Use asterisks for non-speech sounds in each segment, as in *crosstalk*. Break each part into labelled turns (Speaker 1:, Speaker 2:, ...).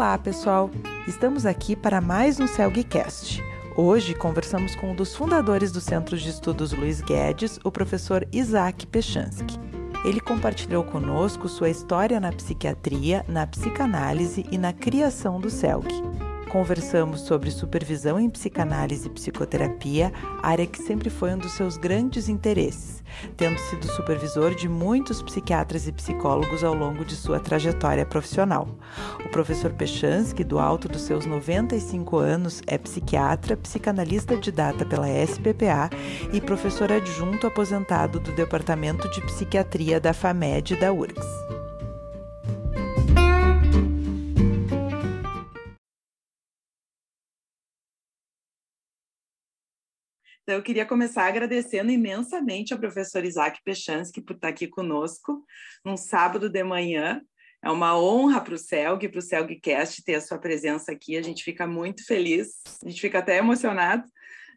Speaker 1: Olá, pessoal! Estamos aqui para mais um CELGcast. Hoje conversamos com um dos fundadores do Centro de Estudos Luiz Guedes, o professor Isaac Pechansky. Ele compartilhou conosco sua história na psiquiatria, na psicanálise e na criação do CELG. Conversamos sobre supervisão em psicanálise e psicoterapia, área que sempre foi um dos seus grandes interesses, tendo sido supervisor de muitos psiquiatras e psicólogos ao longo de sua trajetória profissional. O professor Pechansky, do alto dos seus 95 anos, é psiquiatra, psicanalista didata pela SPPA e professor adjunto aposentado do Departamento de Psiquiatria da FAMED da URGS. Então, eu queria começar agradecendo imensamente ao professor Isaac Pechansky por estar aqui conosco num sábado de manhã. É uma honra para o CELG, para o CELGcast ter a sua presença aqui. A gente fica muito feliz, a gente fica até emocionado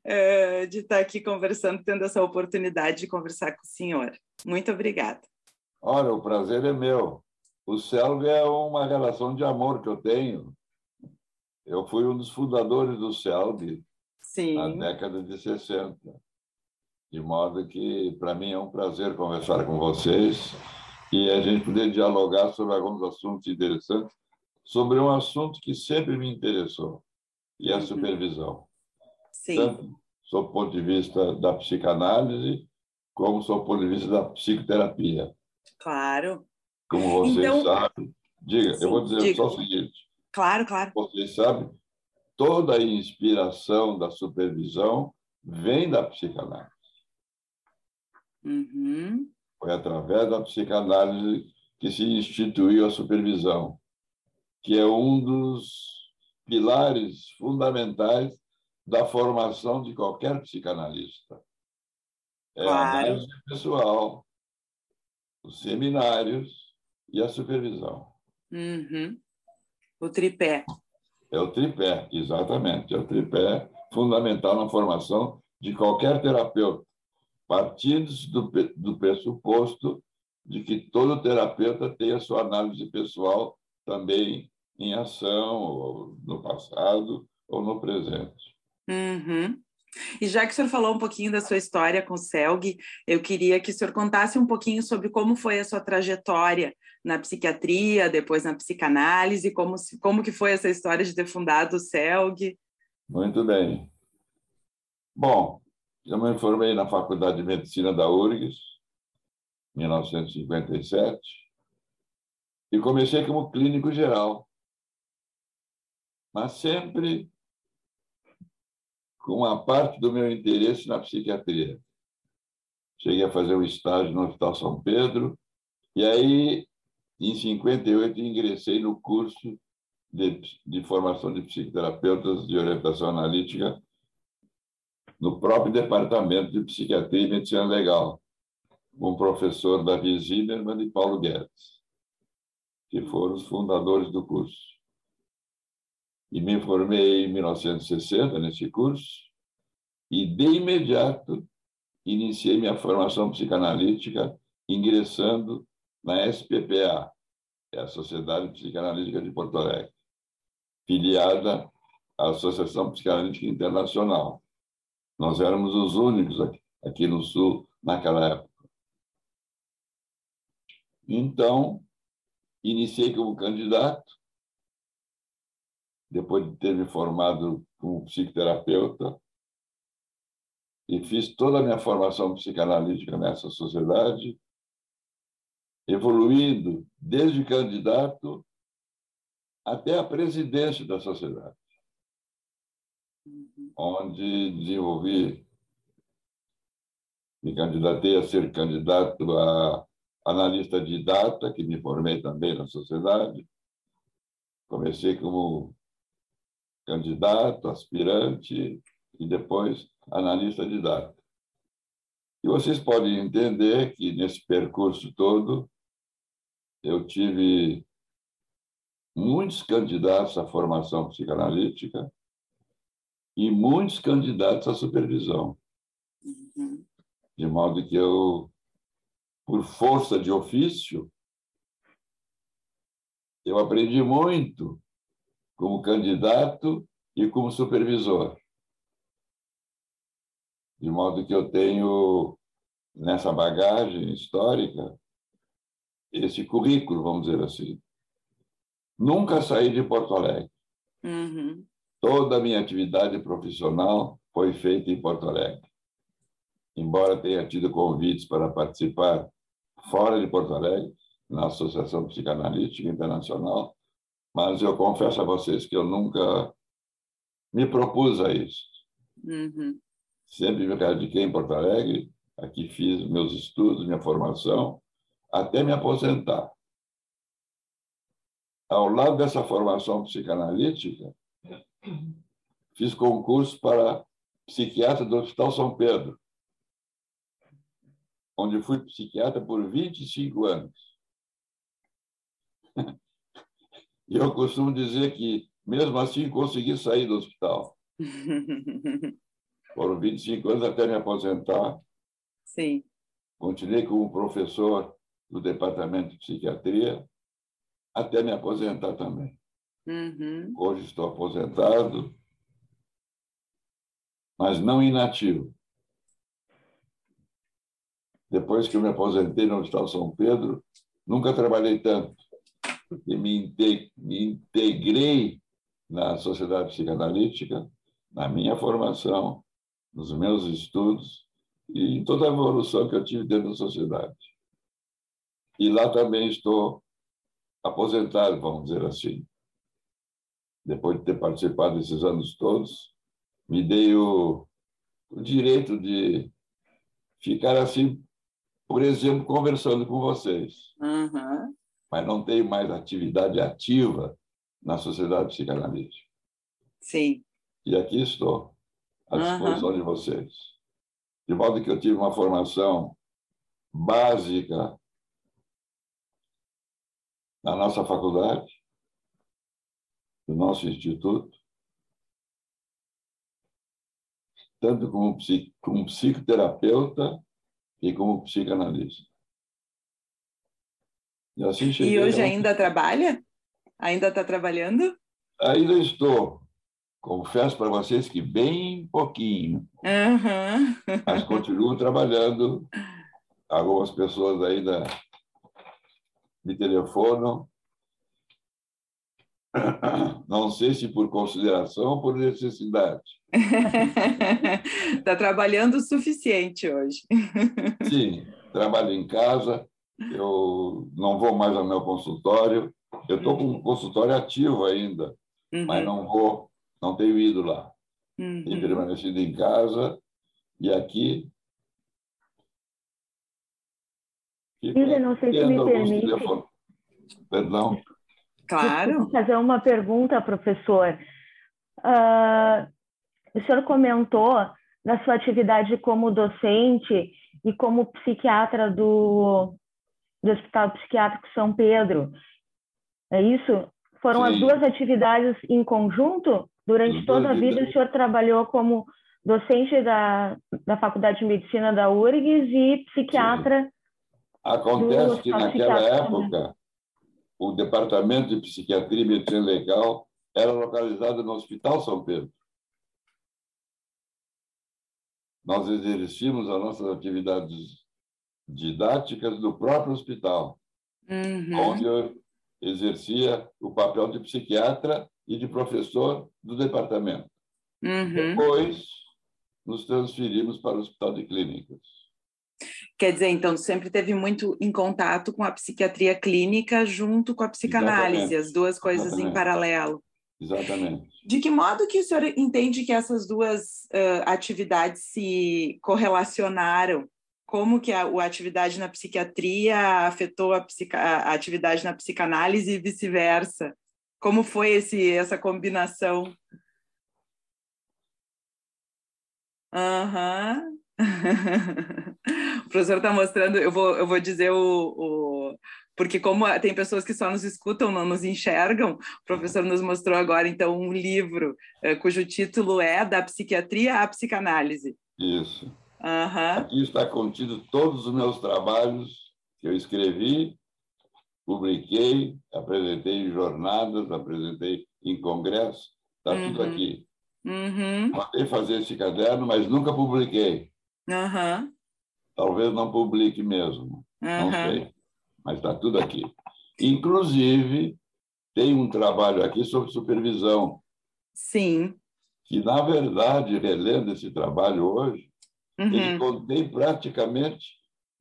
Speaker 1: uh, de estar aqui conversando, tendo essa oportunidade de conversar com o senhor. Muito obrigada.
Speaker 2: Olha, o prazer é meu. O CELG é uma relação de amor que eu tenho. Eu fui um dos fundadores do CELG Sim. na década de 60. De modo que, para mim, é um prazer conversar com vocês e a gente poder dialogar sobre alguns assuntos interessantes, sobre um assunto que sempre me interessou, e é a uhum. supervisão. Sim. Tanto sob o ponto de vista da psicanálise, como sob o ponto de vista da psicoterapia.
Speaker 1: Claro.
Speaker 2: Como vocês então... sabem. Diga, Sim, eu vou dizer diga. só o seguinte.
Speaker 1: Claro, claro.
Speaker 2: Vocês sabem toda a inspiração da supervisão vem da psicanálise.
Speaker 1: Uhum.
Speaker 2: Foi através da psicanálise que se instituiu a supervisão, que é um dos pilares fundamentais da formação de qualquer psicanalista. É claro. a análise pessoal, os seminários e a supervisão.
Speaker 1: Uhum. O tripé.
Speaker 2: É o tripé, exatamente. É o tripé fundamental na formação de qualquer terapeuta, partindo do, do pressuposto de que todo terapeuta tem a sua análise pessoal também em ação, ou no passado ou no presente.
Speaker 1: Uhum. E já que o senhor falou um pouquinho da sua história com o CELG, eu queria que o senhor contasse um pouquinho sobre como foi a sua trajetória na psiquiatria, depois na psicanálise, como, como que foi essa história de ter fundado o CELG.
Speaker 2: Muito bem. Bom, eu me formei na Faculdade de Medicina da URGS, em 1957, e comecei como clínico geral, mas sempre com uma parte do meu interesse na psiquiatria. Cheguei a fazer um estágio no Hospital São Pedro, e aí, em 58, ingressei no curso de, de formação de psicoterapeutas de orientação analítica no próprio departamento de psiquiatria e medicina legal, com o professor Davi Zimmermann e Paulo Guedes, que foram os fundadores do curso. E me formei em 1960 nesse curso e de imediato iniciei minha formação psicanalítica ingressando na SPPA, é a Sociedade Psicanalítica de Porto Alegre, filiada à Associação Psicanalítica Internacional. Nós éramos os únicos aqui, aqui no Sul naquela época. Então, iniciei como candidato depois de ter me formado como psicoterapeuta, e fiz toda a minha formação psicanalítica nessa sociedade, evoluindo desde candidato até a presidência da sociedade, onde desenvolvi, me candidatei a ser candidato a analista de data, que me formei também na sociedade. Comecei como candidato, aspirante e depois analista de dados. E vocês podem entender que nesse percurso todo eu tive muitos candidatos à formação psicanalítica e muitos candidatos à supervisão. De modo que eu, por força de ofício, eu aprendi muito como candidato e como supervisor. De modo que eu tenho, nessa bagagem histórica, esse currículo, vamos dizer assim. Nunca saí de Porto Alegre. Uhum. Toda a minha atividade profissional foi feita em Porto Alegre. Embora tenha tido convites para participar fora de Porto Alegre, na Associação Psicanalítica Internacional, mas eu confesso a vocês que eu nunca me propus a isso. Uhum. Sempre me radiquei em Porto Alegre, aqui fiz meus estudos, minha formação, até me aposentar. Ao lado dessa formação psicanalítica, fiz concurso para psiquiatra do Hospital São Pedro, onde fui psiquiatra por 25 anos. *laughs* E eu costumo dizer que, mesmo assim, consegui sair do hospital. *laughs* Foram 25 anos até me aposentar.
Speaker 1: Sim.
Speaker 2: Continuei como professor do departamento de psiquiatria até me aposentar também. Uhum. Hoje estou aposentado, mas não inativo. Depois que eu me aposentei no Hospital São Pedro, nunca trabalhei tanto e me integrei na sociedade psicanalítica, na minha formação, nos meus estudos e em toda a evolução que eu tive dentro da sociedade. E lá também estou aposentado, vamos dizer assim. Depois de ter participado desses anos todos, me dei o, o direito de ficar assim, por exemplo, conversando com vocês. Uhum mas não tenho mais atividade ativa na sociedade psicanalítica.
Speaker 1: Sim.
Speaker 2: E aqui estou, à disposição uhum. de vocês. De modo que eu tive uma formação básica na nossa faculdade, no nosso instituto, tanto como, como psicoterapeuta e como psicanalista.
Speaker 1: E, assim e hoje ainda trabalha? Ainda está trabalhando?
Speaker 2: Ainda estou. Confesso para vocês que bem pouquinho. Uhum. Mas continuo trabalhando. Algumas pessoas ainda me telefonam. *coughs* Não sei se por consideração ou por necessidade.
Speaker 1: Está *laughs* trabalhando o suficiente hoje. *laughs*
Speaker 2: Sim, trabalho em casa, eu não vou mais ao meu consultório. Eu estou com um consultório ativo ainda, uhum. mas não vou, não tenho ido lá. Uhum. Tenho permanecido em casa e aqui.
Speaker 3: Ilha, não sei se me permite. Telefone.
Speaker 2: Perdão.
Speaker 1: Claro.
Speaker 3: fazer uma pergunta, professor. Uh, o senhor comentou na sua atividade como docente e como psiquiatra do do Hospital Psiquiátrico São Pedro. É isso? Foram Sim. as duas atividades em conjunto? Durante toda a vida, o senhor trabalhou como docente da, da Faculdade de Medicina da URGS e psiquiatra. Sim.
Speaker 2: Acontece que naquela época, o Departamento de Psiquiatria e Medicina Legal era localizado no Hospital São Pedro. Nós exercíamos as nossas atividades didáticas do próprio hospital, uhum. onde eu exercia o papel de psiquiatra e de professor do departamento. Uhum. Depois, nos transferimos para o Hospital de Clínicas.
Speaker 1: Quer dizer, então, sempre teve muito em contato com a psiquiatria clínica junto com a psicanálise, Exatamente. as duas coisas Exatamente. em paralelo.
Speaker 2: Exatamente.
Speaker 1: De que modo que o senhor entende que essas duas uh, atividades se correlacionaram como que a, a atividade na psiquiatria afetou a, psica, a atividade na psicanálise e vice-versa. Como foi esse, essa combinação? Uhum. *laughs* o professor está mostrando, eu vou, eu vou dizer o, o, Porque, como tem pessoas que só nos escutam, não nos enxergam, o professor nos mostrou agora, então, um livro eh, cujo título é Da Psiquiatria à Psicanálise.
Speaker 2: Isso. Uhum. Aqui está contido todos os meus trabalhos que eu escrevi, publiquei, apresentei em jornadas, apresentei em congresso, está uhum. tudo aqui.
Speaker 4: Uhum.
Speaker 2: Mandei fazer esse caderno, mas nunca publiquei.
Speaker 4: Uhum.
Speaker 2: Talvez não publique mesmo, não sei. Mas está tudo aqui. Inclusive, tem um trabalho aqui sobre supervisão.
Speaker 4: Sim.
Speaker 2: Que, na verdade, relendo esse trabalho hoje, uhum. ele contém praticamente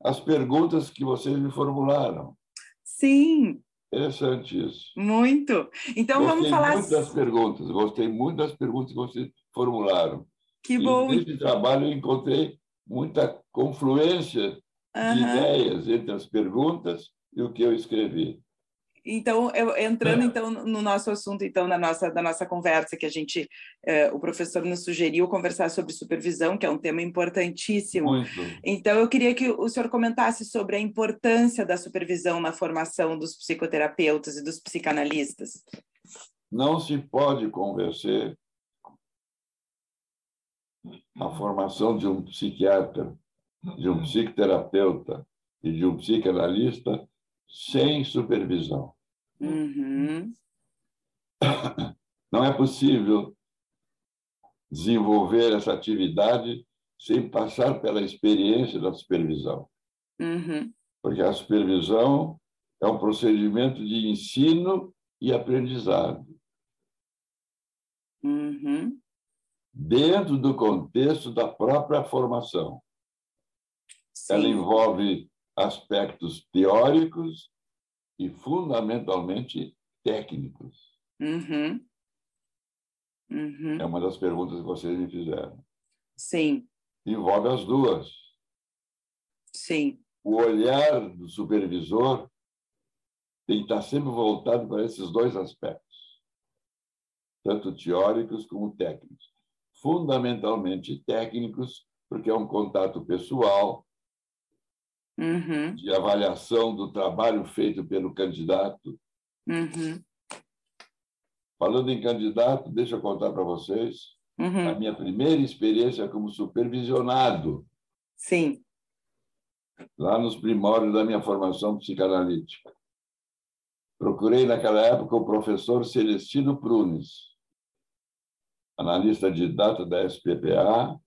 Speaker 2: as perguntas que vocês me formularam.
Speaker 4: Sim.
Speaker 2: Interessante isso.
Speaker 4: Muito. Então
Speaker 2: gostei
Speaker 4: vamos falar.
Speaker 2: Muito das perguntas, gostei muito das perguntas que vocês formularam.
Speaker 4: Que bom.
Speaker 2: E nesse trabalho eu encontrei muita confluência uhum. de ideias entre as perguntas e o que eu escrevi.
Speaker 4: Então, eu, entrando então no nosso assunto, então na nossa da nossa conversa que a gente, eh, o professor nos sugeriu conversar sobre supervisão, que é um tema importantíssimo.
Speaker 2: Muito.
Speaker 4: Então, eu queria que o senhor comentasse sobre a importância da supervisão na formação dos psicoterapeutas e dos psicanalistas.
Speaker 2: Não se pode convencer a formação de um psiquiatra, de um psicoterapeuta e de um psicanalista sem supervisão.
Speaker 4: Uhum. *coughs*
Speaker 2: Não é possível desenvolver essa atividade sem passar pela experiência da supervisão.
Speaker 4: Uhum.
Speaker 2: Porque a supervisão é um procedimento de ensino e aprendizado.
Speaker 4: Uhum.
Speaker 2: Dentro do contexto da própria formação.
Speaker 4: Sim.
Speaker 2: Ela envolve aspectos teóricos e fundamentalmente técnicos.
Speaker 4: Uhum. Uhum.
Speaker 2: É uma das perguntas que vocês me fizeram.
Speaker 4: Sim.
Speaker 2: Envolve as duas.
Speaker 4: Sim.
Speaker 2: O olhar do supervisor tem que estar sempre voltado para esses dois aspectos, tanto teóricos como técnicos. Fundamentalmente técnicos, porque é um contato pessoal,
Speaker 4: uhum.
Speaker 2: de avaliação do trabalho feito pelo candidato.
Speaker 4: Uhum.
Speaker 2: Falando em candidato, deixa eu contar para vocês
Speaker 4: uhum.
Speaker 2: a minha primeira experiência como supervisionado.
Speaker 4: Sim.
Speaker 2: Lá nos primórdios da minha formação psicanalítica. Procurei naquela época o professor Celestino Prunes, analista de data da SPPA,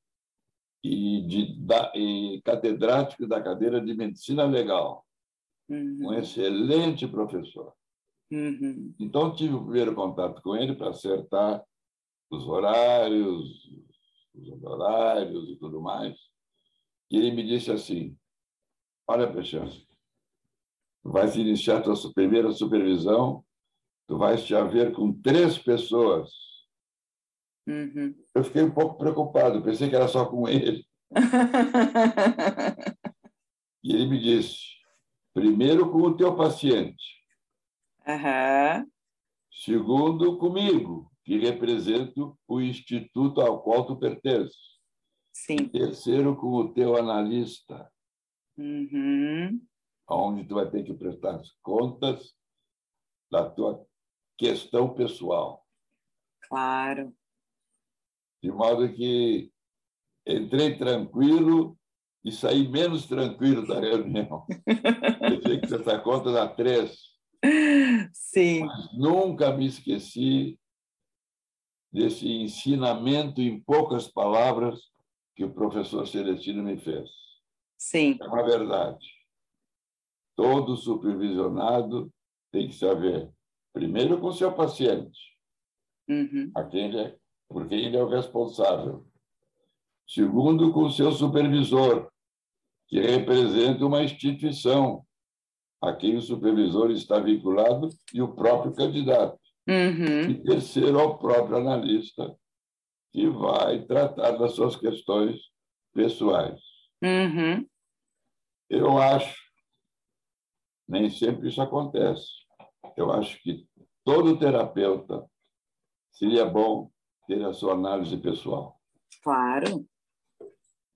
Speaker 2: e, de, da, e catedrático da cadeira de Medicina Legal.
Speaker 4: Uhum.
Speaker 2: Um excelente professor.
Speaker 4: Uhum.
Speaker 2: Então, tive o primeiro contato com ele para acertar os horários, os horários e tudo mais. E ele me disse assim: Olha, Peixança, tu vais iniciar tua primeira supervisão, tu vais te haver com três pessoas
Speaker 4: Uhum.
Speaker 2: Eu fiquei um pouco preocupado, pensei que era só com ele. *laughs* e ele me disse: primeiro com o teu paciente.
Speaker 4: Uhum.
Speaker 2: Segundo, comigo, que represento o instituto ao qual tu pertences.
Speaker 4: Sim.
Speaker 2: E terceiro, com o teu analista,
Speaker 4: uhum.
Speaker 2: onde tu vai ter que prestar contas da tua questão pessoal.
Speaker 4: Claro
Speaker 2: de modo que entrei tranquilo e saí menos tranquilo da reunião. *laughs* Eu tinha que prestar conta da três.
Speaker 4: Sim.
Speaker 2: Mas nunca me esqueci desse ensinamento em poucas palavras que o professor Celestino me fez.
Speaker 4: Sim.
Speaker 2: É uma verdade. Todo supervisionado tem que saber, primeiro com seu paciente,
Speaker 4: uhum.
Speaker 2: a quem ele é porque ele é o responsável. Segundo, com seu supervisor, que representa uma instituição a quem o supervisor está vinculado e o próprio candidato.
Speaker 4: Uhum.
Speaker 2: E terceiro, ao próprio analista, que vai tratar das suas questões pessoais.
Speaker 4: Uhum.
Speaker 2: Eu acho, nem sempre isso acontece. Eu acho que todo terapeuta seria bom ter a sua análise pessoal.
Speaker 4: Claro.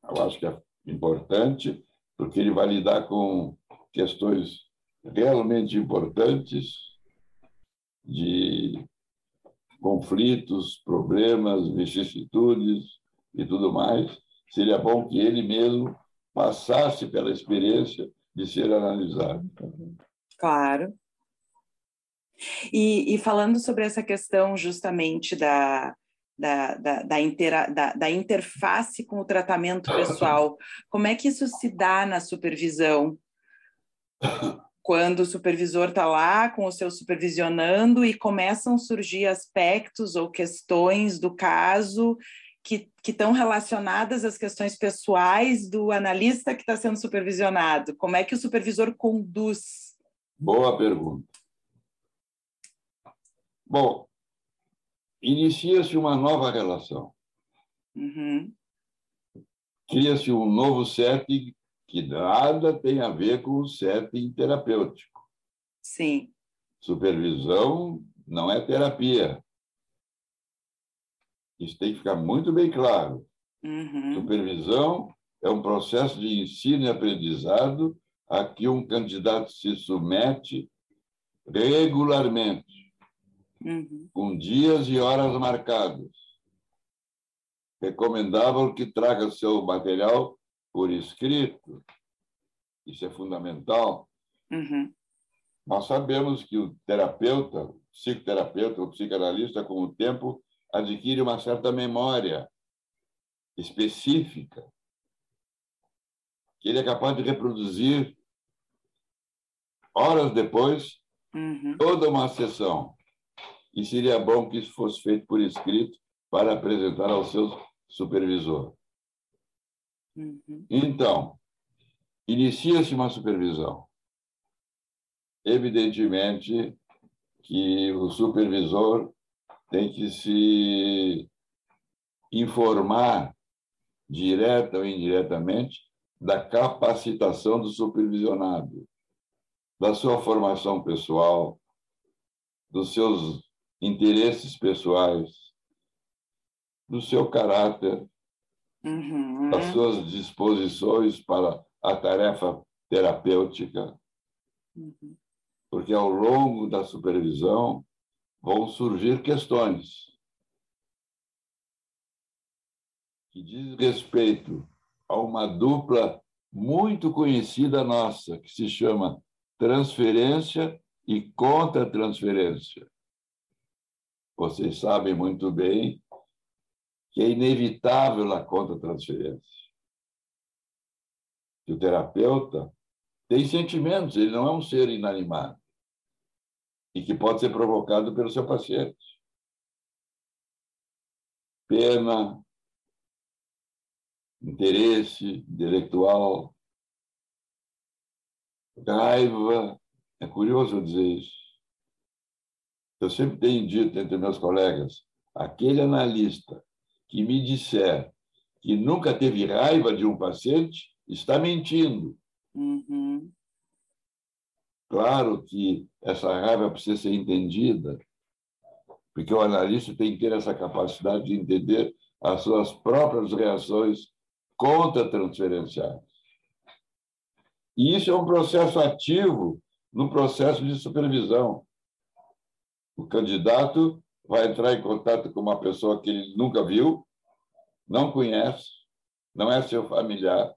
Speaker 2: Eu acho que é importante, porque ele vai lidar com questões realmente importantes de conflitos, problemas, vicissitudes e tudo mais. Seria bom que ele mesmo passasse pela experiência de ser analisado.
Speaker 4: Claro. E, e falando sobre essa questão justamente da, da, da, da, intera, da, da, interface com o tratamento pessoal. Como é que isso se dá na supervisão? Quando o supervisor está lá com o seu supervisionando e começam a surgir aspectos ou questões do caso que estão relacionadas às questões pessoais do analista que está sendo supervisionado. Como é que o supervisor conduz?
Speaker 2: Boa pergunta. Bom, inicia-se uma nova relação.
Speaker 4: Uhum.
Speaker 2: Cria-se um novo setting que nada tem a ver com o setting terapêutico.
Speaker 4: Sim.
Speaker 2: Supervisão não é terapia. Isso tem que ficar muito bem claro.
Speaker 4: Uhum.
Speaker 2: Supervisão é um processo de ensino e aprendizado a que um candidato se submete regularmente
Speaker 4: uhum.
Speaker 2: com dias e horas marcados. Recomendável que traga seu material por escrito. Isso é fundamental.
Speaker 4: Uhum.
Speaker 2: Nós sabemos que o terapeuta, o psicoterapeuta, o psicanalista, com o tempo, adquire uma certa memória específica que ele é capaz de reproduzir horas depois
Speaker 4: uhum.
Speaker 2: toda uma sessão e seria bom que isso fosse feito por escrito para apresentar ao seu supervisor.
Speaker 4: Uhum.
Speaker 2: Então, inicia-se uma supervisão. Evidentemente que o supervisor tem que se informar, direta ou indiretamente, da capacitação do supervisionado, da sua formação pessoal, dos seus interesses pessoais, do seu caráter,
Speaker 4: uhum.
Speaker 2: das suas disposições para a tarefa terapêutica.
Speaker 4: Uhum.
Speaker 2: Porque ao longo da supervisão vão surgir questões que diz respeito a uma dupla muito conhecida nossa, que se chama transferência e contra-transferência vocês sabem muito bem que é inevitável a contra-transferência. Que o terapeuta tem sentimentos, ele não é um ser inanimado e que pode ser provocado pelo seu paciente. Pena, interesse intelectual, raiva. É curioso dizer isso. Eu sempre tenho dito entre meus colegas, aquele analista que me disser que nunca teve raiva de um paciente está mentindo.
Speaker 4: Uhum.
Speaker 2: Claro que essa raiva precisa ser entendida, porque o analista tem que ter essa capacidade de entender as suas próprias reações contra-transferenciais. E isso é um processo ativo no processo de supervisão. O candidato vai entrar em contato com uma pessoa que ele nunca viu, não conhece, não é seu familiar,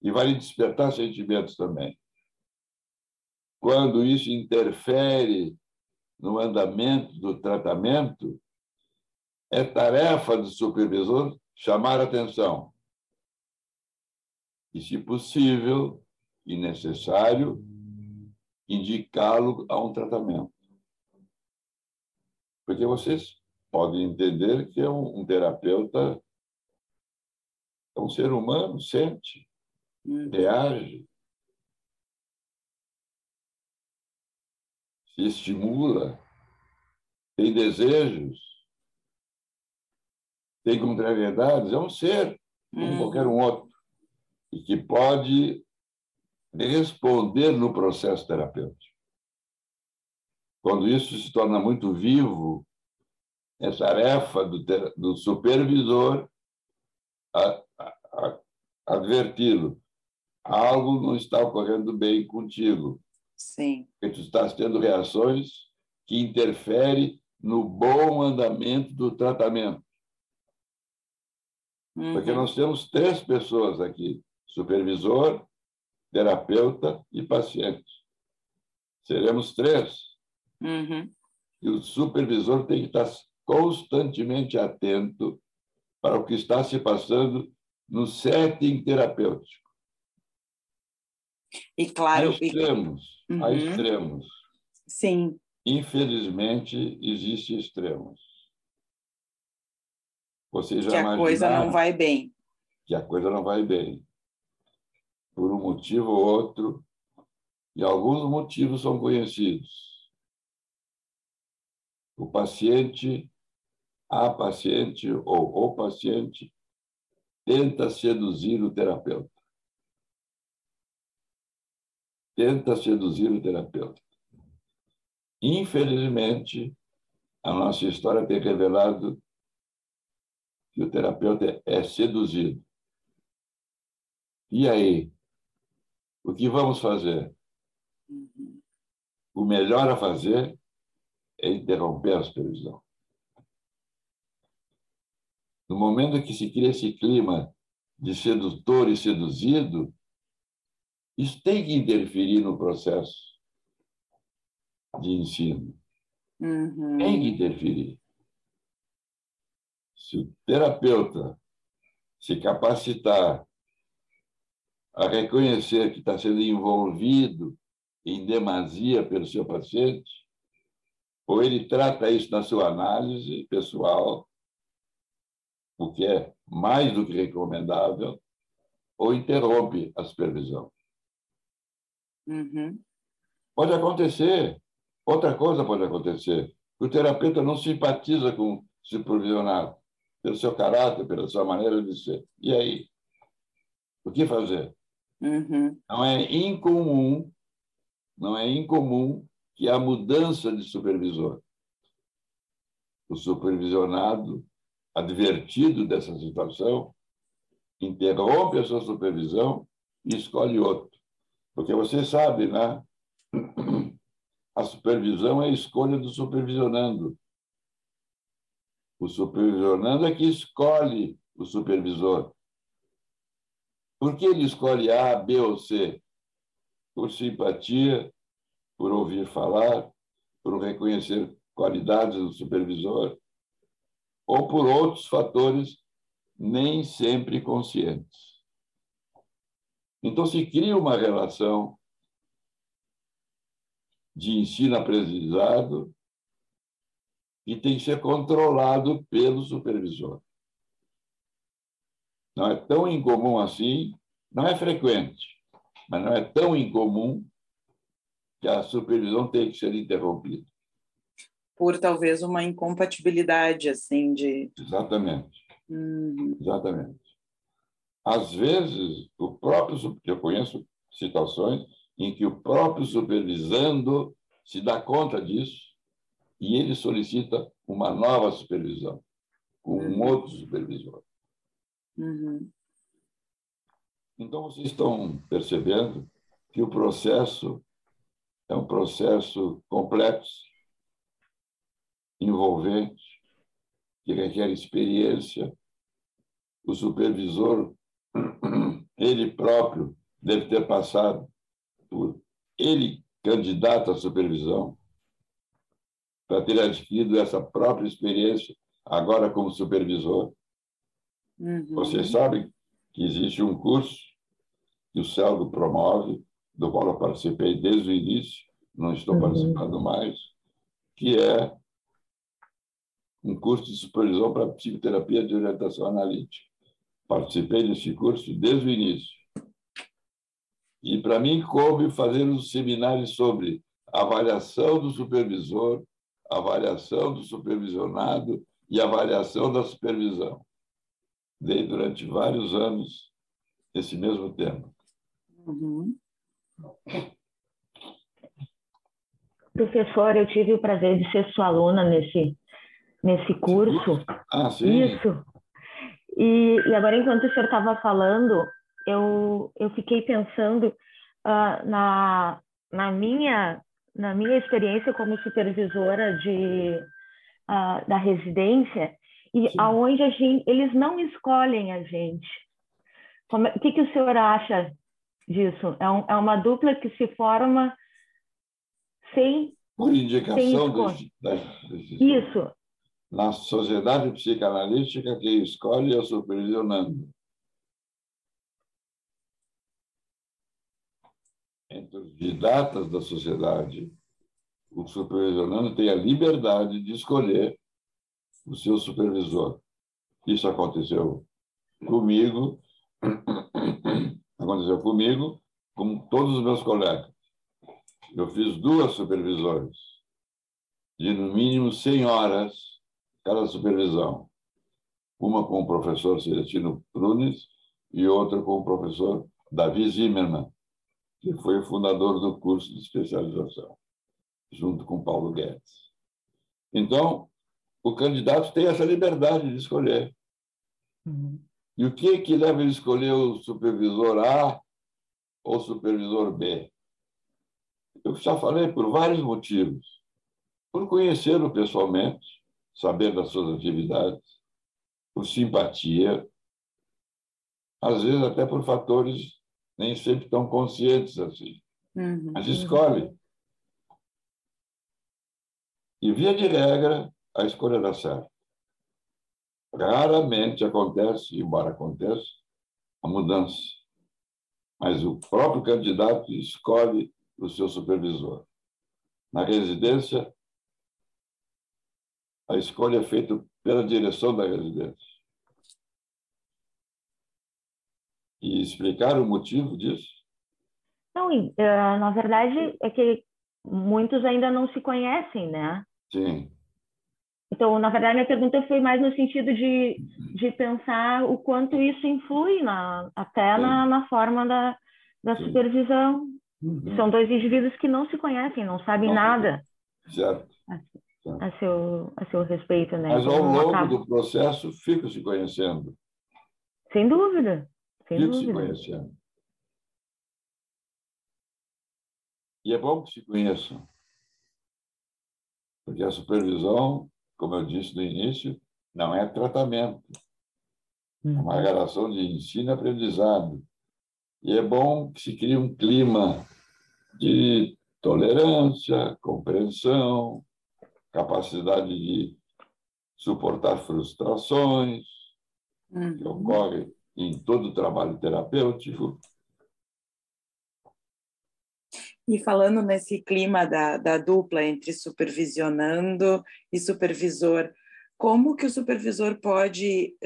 Speaker 2: e vai lhe despertar sentimentos também. Quando isso interfere no andamento do tratamento, é tarefa do supervisor chamar atenção. E, se possível e necessário, indicá-lo a um tratamento. Porque vocês podem entender que é um, um terapeuta é um ser humano, sente,
Speaker 4: Uhum.
Speaker 2: reage, se estimula, tem desejos, tem contrariedades, é um ser, como
Speaker 4: Uhum.
Speaker 2: qualquer um outro, e que pode responder no processo terapêutico. Quando isso se torna muito vivo, é tarefa do, do supervisor adverti-lo. Algo não está ocorrendo bem contigo,
Speaker 4: Sim.
Speaker 2: porque tu estás tendo reações que interferem no bom andamento do tratamento. Porque
Speaker 4: Uhum.
Speaker 2: nós temos três pessoas aqui: supervisor, terapeuta e paciente. Seremos três.
Speaker 1: Uhum.
Speaker 2: E o supervisor tem que estar constantemente atento para o que está se passando no setting terapêutico.
Speaker 1: E claro,
Speaker 2: há extremos,
Speaker 1: e...
Speaker 2: há
Speaker 1: uhum.
Speaker 2: extremos.
Speaker 1: Sim.
Speaker 2: Infelizmente, existem extremos. Você já
Speaker 1: que a coisa não vai bem.
Speaker 2: Que a coisa não vai bem. Por um motivo ou outro, e alguns motivos são conhecidos. O paciente, a paciente ou o paciente tenta seduzir o terapeuta. Tenta seduzir o terapeuta. Infelizmente, a nossa história tem revelado que o terapeuta é seduzido. E aí? O que vamos fazer? O melhor a fazer é interromper a supervisão. No momento que se cria esse clima de sedutor e seduzido, isso tem que interferir no processo de ensino.
Speaker 1: Uhum.
Speaker 2: Tem que interferir. Se o terapeuta se capacitar a reconhecer que está sendo envolvido em demasia pelo seu paciente, ou ele trata isso na sua análise pessoal, o que é mais do que recomendável, ou interrompe a supervisão.
Speaker 1: Uhum.
Speaker 2: Pode acontecer. Outra coisa pode acontecer. O terapeuta não simpatiza com o supervisionado pelo seu caráter, pela sua maneira de ser. E aí? O que fazer?
Speaker 1: Uhum.
Speaker 2: Não é incomum, não é incomum que a mudança de supervisor. O supervisionado, advertido dessa situação, interrompe a sua supervisão e escolhe outro. Porque você sabe, né? A supervisão é a escolha do supervisionando. O supervisionando é que escolhe o supervisor. Por que ele escolhe A, B ou C? Por simpatia, por ouvir falar, por reconhecer qualidades do supervisor, ou por outros fatores nem sempre conscientes. Então, se cria uma relação de ensino-aprendizado e tem que ser controlado pelo supervisor. Não é tão incomum assim, não é frequente, mas não é tão incomum que a supervisão tenha que ser interrompida.
Speaker 1: Por talvez uma incompatibilidade, assim, de.
Speaker 2: Exatamente.
Speaker 1: Uhum.
Speaker 2: Exatamente. Às vezes, o próprio. Eu conheço situações em que o próprio supervisando se dá conta disso e ele solicita uma nova supervisão, com um
Speaker 1: Uhum.
Speaker 2: outro supervisor.
Speaker 1: Uhum.
Speaker 2: Então, vocês estão percebendo que o processo é um processo complexo, envolvente, que requer experiência. O supervisor, ele próprio, deve ter passado por ele candidato à supervisão, para ter adquirido essa própria experiência, agora como supervisor.
Speaker 1: Uhum.
Speaker 2: Vocês sabem que existe um curso que o Celdo promove, do qual eu participei desde o início, não estou
Speaker 3: Uhum.
Speaker 2: participando mais, que é um curso de supervisão para psicoterapia de orientação analítica. Participei desse curso desde o início. E, para mim, coube fazer um seminário sobre avaliação do supervisor, avaliação do supervisionado e avaliação da supervisão. Dei durante vários anos esse mesmo tema.
Speaker 1: Uhum.
Speaker 3: Professor, eu tive o prazer de ser sua aluna nesse, nesse curso.
Speaker 2: Ah, sim.
Speaker 3: Isso. E, e agora, enquanto o senhor estava falando, eu, eu fiquei pensando ah, na, na, minha, na minha experiência como supervisora de, ah, da residência e
Speaker 2: Sim.
Speaker 3: aonde a gente, eles não escolhem a gente. É- o que, que o senhor acha disso? É, um, é uma dupla que se forma sem
Speaker 2: Por indicação da,
Speaker 3: Isso.
Speaker 2: Na sociedade psicanalística, quem escolhe é o supervisionando. Entre os didatas da sociedade, o supervisionando tem a liberdade de escolher o seu supervisor. Isso aconteceu comigo, *coughs* aconteceu comigo, com todos os meus colegas. Eu fiz duas supervisões, de no mínimo 100 horas cada supervisão. Uma com o professor Celestino Prunes e outra com o professor Davi Zimmermann, que foi o fundador do curso de especialização, junto com Paulo Guedes. Então, o candidato tem essa liberdade de escolher. Uhum. E o que que leva ele a escolher o supervisor A ou supervisor B? Eu já falei por vários motivos. Por conhecê-lo pessoalmente, saber das suas atividades, por simpatia, às vezes até por fatores nem sempre tão conscientes assim. Uhum. Mas escolhe. E, via de regra, a escolha dá certo. Raramente acontece, embora aconteça, a mudança. Mas o próprio candidato escolhe o seu supervisor. Na residência, a escolha é feita pela direção da residência. E explicar o motivo disso?
Speaker 3: Não, eh, na verdade é que muitos ainda não se conhecem, né?
Speaker 2: Sim.
Speaker 3: Então, na verdade, minha pergunta foi mais no sentido de, de pensar o quanto isso influi na, até na, na forma da, da supervisão. Uhum. São dois indivíduos que não se conhecem, não sabem não, nada.
Speaker 2: Certo.
Speaker 3: A, a, seu, a seu respeito, né?
Speaker 2: Mas ao longo acaba... do processo ficam se conhecendo.
Speaker 3: Sem dúvida. Sem
Speaker 2: ficam
Speaker 3: dúvida.
Speaker 2: se conhecendo. E é bom que se conheçam. Porque a supervisão como eu disse no início, não é tratamento. É uma uhum. relação de ensino e aprendizado. E é bom que se crie um clima de tolerância, compreensão, capacidade de suportar frustrações, uhum. que ocorrem em todo o trabalho terapêutico.
Speaker 1: E falando nesse clima da, da dupla entre supervisionando e supervisor, como que o supervisor pode,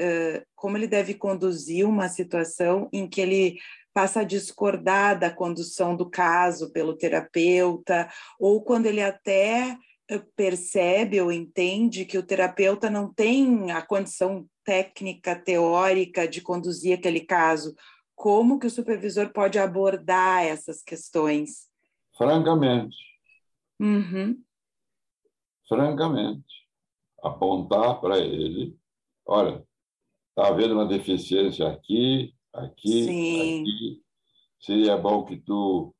Speaker 1: como ele deve conduzir uma situação em que ele passa a discordar da condução do caso pelo terapeuta, ou quando ele até percebe ou entende que o terapeuta não tem a condição técnica, teórica de conduzir aquele caso, como que o supervisor pode abordar essas questões?
Speaker 2: Francamente.
Speaker 1: Uhum.
Speaker 2: Francamente. Apontar para ele: olha, está havendo uma deficiência aqui, aqui, Sim. aqui. Seria bom que tu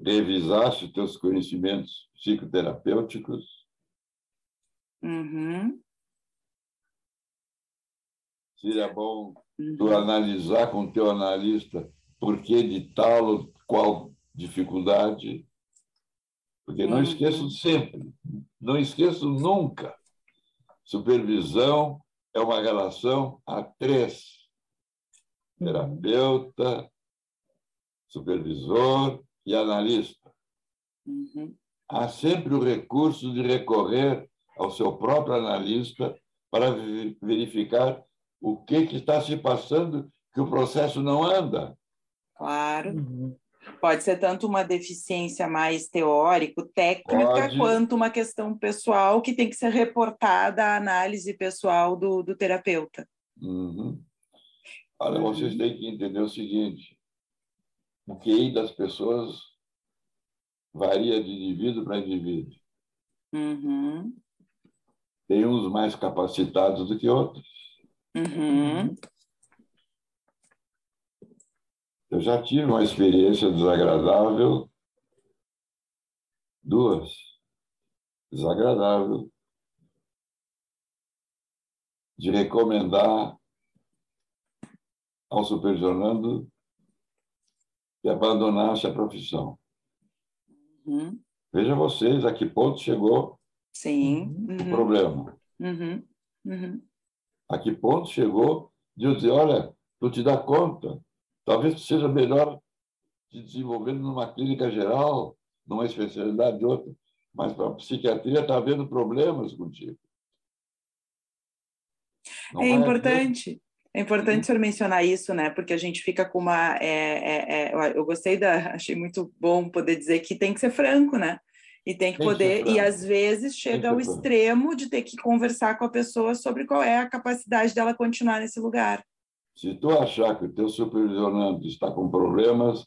Speaker 2: revisasse os teus conhecimentos psicoterapêuticos.
Speaker 1: Uhum.
Speaker 2: Seria bom uhum. tu analisar com o teu analista por que de tal ou qual dificuldade, porque não uhum. esqueço sempre, não esqueço nunca. Supervisão é uma relação a três: uhum. terapeuta, supervisor e analista.
Speaker 1: Uhum.
Speaker 2: Há sempre o recurso de recorrer ao seu próprio analista para verificar o que, que está se passando, que o processo não anda.
Speaker 1: Claro. Uhum. Pode ser tanto uma deficiência mais teórico, técnica, Pode. quanto uma questão pessoal que tem que ser reportada à análise pessoal do, do terapeuta.
Speaker 2: Uhum. Olha, vocês têm que entender o seguinte: o QI das pessoas varia de indivíduo para indivíduo.
Speaker 1: Uhum.
Speaker 2: Tem uns mais capacitados do que outros.
Speaker 1: Uhum.
Speaker 2: Eu já tive uma experiência desagradável, duas, desagradável, de recomendar ao supervisionando que abandonasse a profissão.
Speaker 1: Uhum.
Speaker 2: Veja vocês a que ponto chegou
Speaker 1: Sim.
Speaker 2: o
Speaker 1: Uhum.
Speaker 2: problema.
Speaker 1: Uhum. Uhum.
Speaker 2: A que ponto chegou de eu dizer, olha, tu te dá conta, talvez seja melhor te desenvolvendo numa clínica geral, numa especialidade de outra, mas para a psiquiatria está havendo problemas contigo. Não
Speaker 1: É importante. É importante
Speaker 2: Uhum.
Speaker 1: o senhor mencionar isso, né? Porque a gente fica com uma. é, é, é, eu gostei da. *laughs* Achei muito bom poder dizer que tem que ser franco, né? E tem que
Speaker 2: Tem que
Speaker 1: poder. E
Speaker 2: franco.
Speaker 1: às vezes chega
Speaker 2: que
Speaker 1: ao extremo de ter que conversar com a pessoa sobre qual é a capacidade dela continuar nesse lugar.
Speaker 2: Se tu achar que o teu supervisionando está com problemas,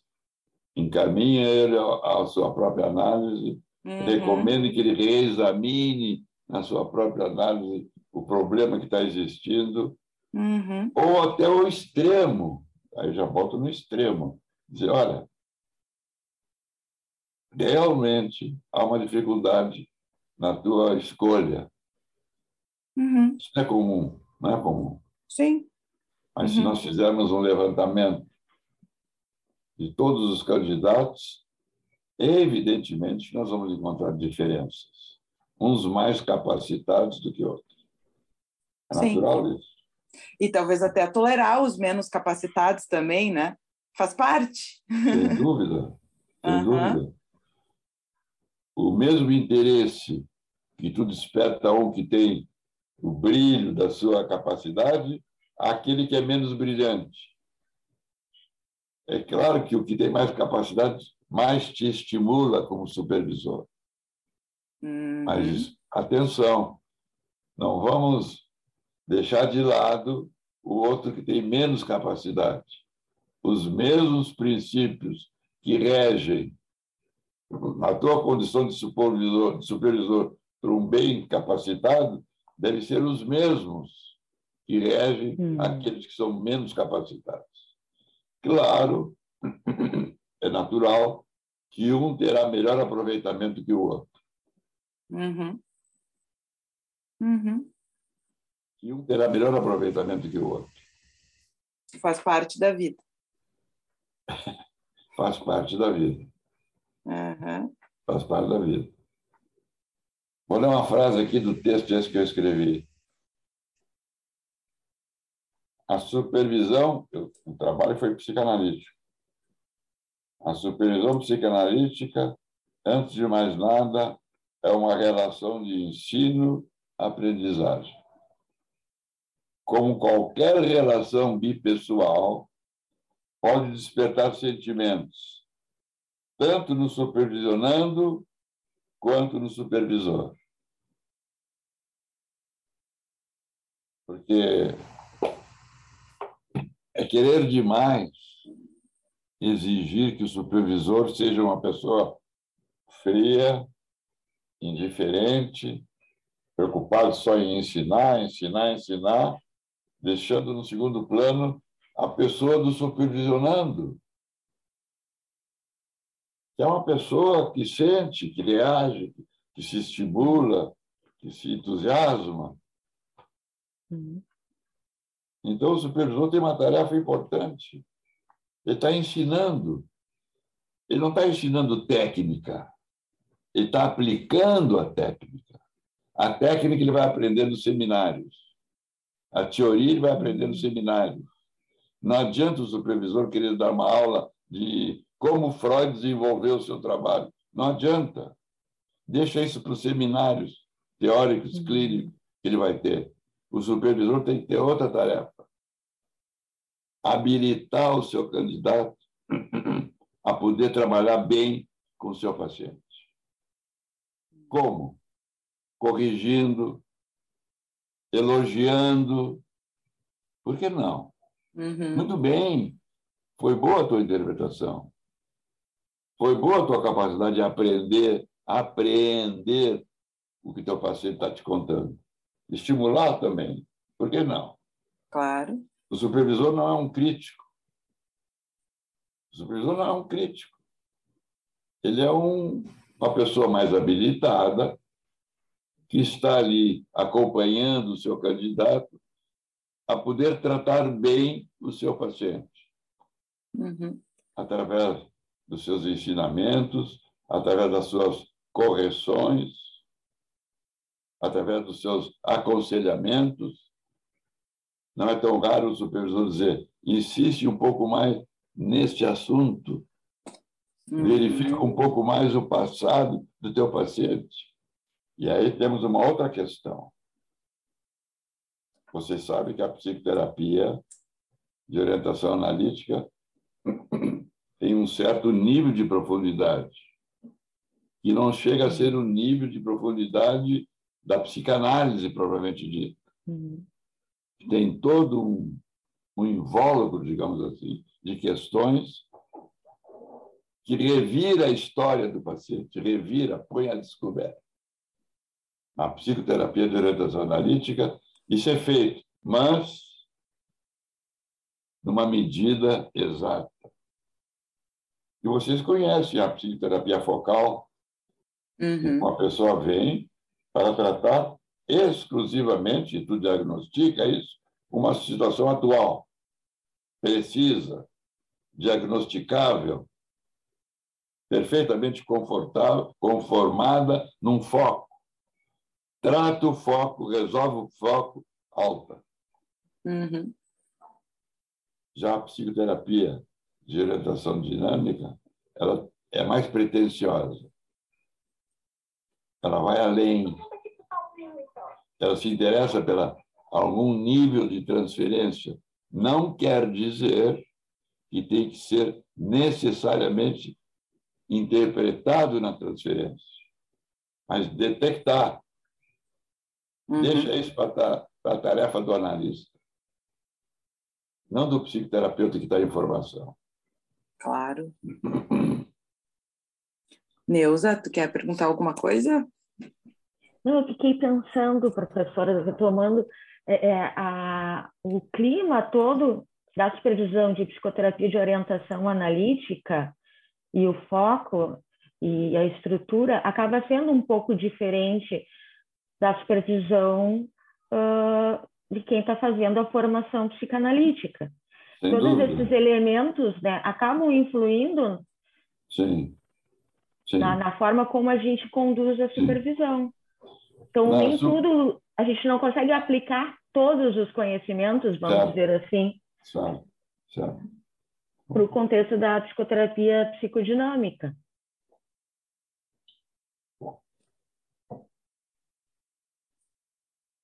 Speaker 2: encaminha ele à sua própria análise,
Speaker 1: Uhum.
Speaker 2: recomende que ele reexamine na sua própria análise o problema que está existindo,
Speaker 1: Uhum.
Speaker 2: ou até o extremo. Aí já volto no extremo. Dizer, olha, realmente há uma dificuldade na tua escolha.
Speaker 1: Uhum.
Speaker 2: Isso não é comum, não é comum.
Speaker 1: Sim.
Speaker 2: Mas se
Speaker 1: Uhum.
Speaker 2: nós fizermos um levantamento de todos os candidatos, evidentemente nós vamos encontrar diferenças. Uns mais capacitados do que outros. É
Speaker 1: Sim.
Speaker 2: natural isso.
Speaker 1: E talvez até tolerar os menos capacitados também, né? Faz parte.
Speaker 2: Sem dúvida. Sem dúvida. O mesmo interesse que tu desperta um que tem o brilho da sua capacidade, aquele que é menos brilhante. É claro que o que tem mais capacidade mais te estimula como supervisor.
Speaker 1: Uhum.
Speaker 2: Mas atenção, não vamos deixar de lado o outro que tem menos capacidade. Os mesmos princípios que regem na tua condição de supervisor, de supervisor para um bem capacitado devem ser os mesmos que regem
Speaker 3: Hum.
Speaker 2: aqueles que são menos capacitados. Claro, *laughs* é natural que um terá melhor aproveitamento que o outro.
Speaker 1: Uhum. Uhum.
Speaker 2: Que um terá melhor aproveitamento que o outro.
Speaker 1: Faz parte da vida. *laughs*
Speaker 2: Faz parte da vida.
Speaker 1: Uhum.
Speaker 2: Faz parte da vida. Vou ler uma frase aqui do texto esse que eu escrevi. A supervisão, eu- o trabalho foi psicanalítico. A supervisão psicanalítica, antes de mais nada, é uma relação de ensino-aprendizagem. Como qualquer relação bipessoal, pode despertar sentimentos, tanto no supervisionando quanto no supervisor. Porque é querer demais exigir que o supervisor seja uma pessoa fria, indiferente, preocupado só em ensinar, ensinar, ensinar, deixando no segundo plano a pessoa do supervisionando que é uma pessoa que sente, que reage, que se estimula, que se entusiasma.
Speaker 3: Uhum.
Speaker 2: Então, o supervisor tem uma tarefa importante. Ele está ensinando. Ele não está ensinando técnica, ele está aplicando a técnica. A técnica ele vai aprender nos seminários. A teoria ele vai aprender nos seminários. Não adianta o supervisor querer dar uma aula de como Freud desenvolveu o seu trabalho. Não adianta. Deixa isso para os seminários teóricos,
Speaker 3: Uhum.
Speaker 2: clínicos que ele vai ter. O supervisor tem que ter outra tarefa. Habilitar o seu candidato *laughs* a poder trabalhar bem com o seu paciente. Como? Corrigindo, elogiando. Por que não?
Speaker 1: Uhum.
Speaker 2: Muito bem. Foi boa a tua interpretação. Foi boa a tua capacidade de aprender, apreender o que teu paciente está te contando. Estimular também. Por que não?
Speaker 1: Claro.
Speaker 2: O supervisor não é um crítico. O supervisor não é um crítico. Ele é um, uma pessoa mais habilitada que está ali acompanhando o seu candidato a poder tratar bem o seu paciente
Speaker 1: Uhum.
Speaker 2: através dos seus ensinamentos, através das suas correções, através dos seus aconselhamentos. Não é tão raro o supervisor dizer: insiste um pouco mais neste assunto, uhum. verifica um pouco mais o passado do teu paciente. E aí temos uma outra questão. Você sabe que a psicoterapia de orientação analítica *clears throat* tem um certo nível de profundidade, que não chega a ser o nível de profundidade da psicanálise, propriamente dita. Uhum. Tem todo um, um invólucro, digamos assim, de questões que revira a história do paciente, revira, põe a descoberta. A psicoterapia de orientação analítica, isso é feito, mas numa medida exata. E vocês conhecem a psicoterapia focal. Uhum. Uma pessoa vem para tratar exclusivamente, tu diagnostica isso, uma situação atual, precisa, diagnosticável, perfeitamente confortável, conformada num foco. Trata o foco, resolve o foco, alta. Uhum. Já a psicoterapia de orientação dinâmica, ela é mais pretensiosa. Ela vai além. Ela se interessa pela algum nível de transferência. Não quer dizer que tem que ser necessariamente interpretado na transferência, mas detectar. Uhum. Deixa isso para a tarefa do analista não do psicoterapeuta que dá informação.
Speaker 1: Claro. Neuza, tu quer perguntar alguma coisa?
Speaker 3: Não, eu fiquei pensando, professora, retomando é, é, a, o clima todo da supervisão de psicoterapia de orientação analítica e o foco e a estrutura acaba sendo um pouco diferente da supervisão uh, de quem está fazendo a formação psicanalítica. Sem Todos dúvida. esses elementos né, acabam influindo
Speaker 2: Sim. Sim.
Speaker 3: Na, na, forma como a gente conduz a supervisão. Então, nem tudo, a gente não consegue aplicar todos os conhecimentos, vamos certo. dizer assim, para o contexto da psicoterapia psicodinâmica.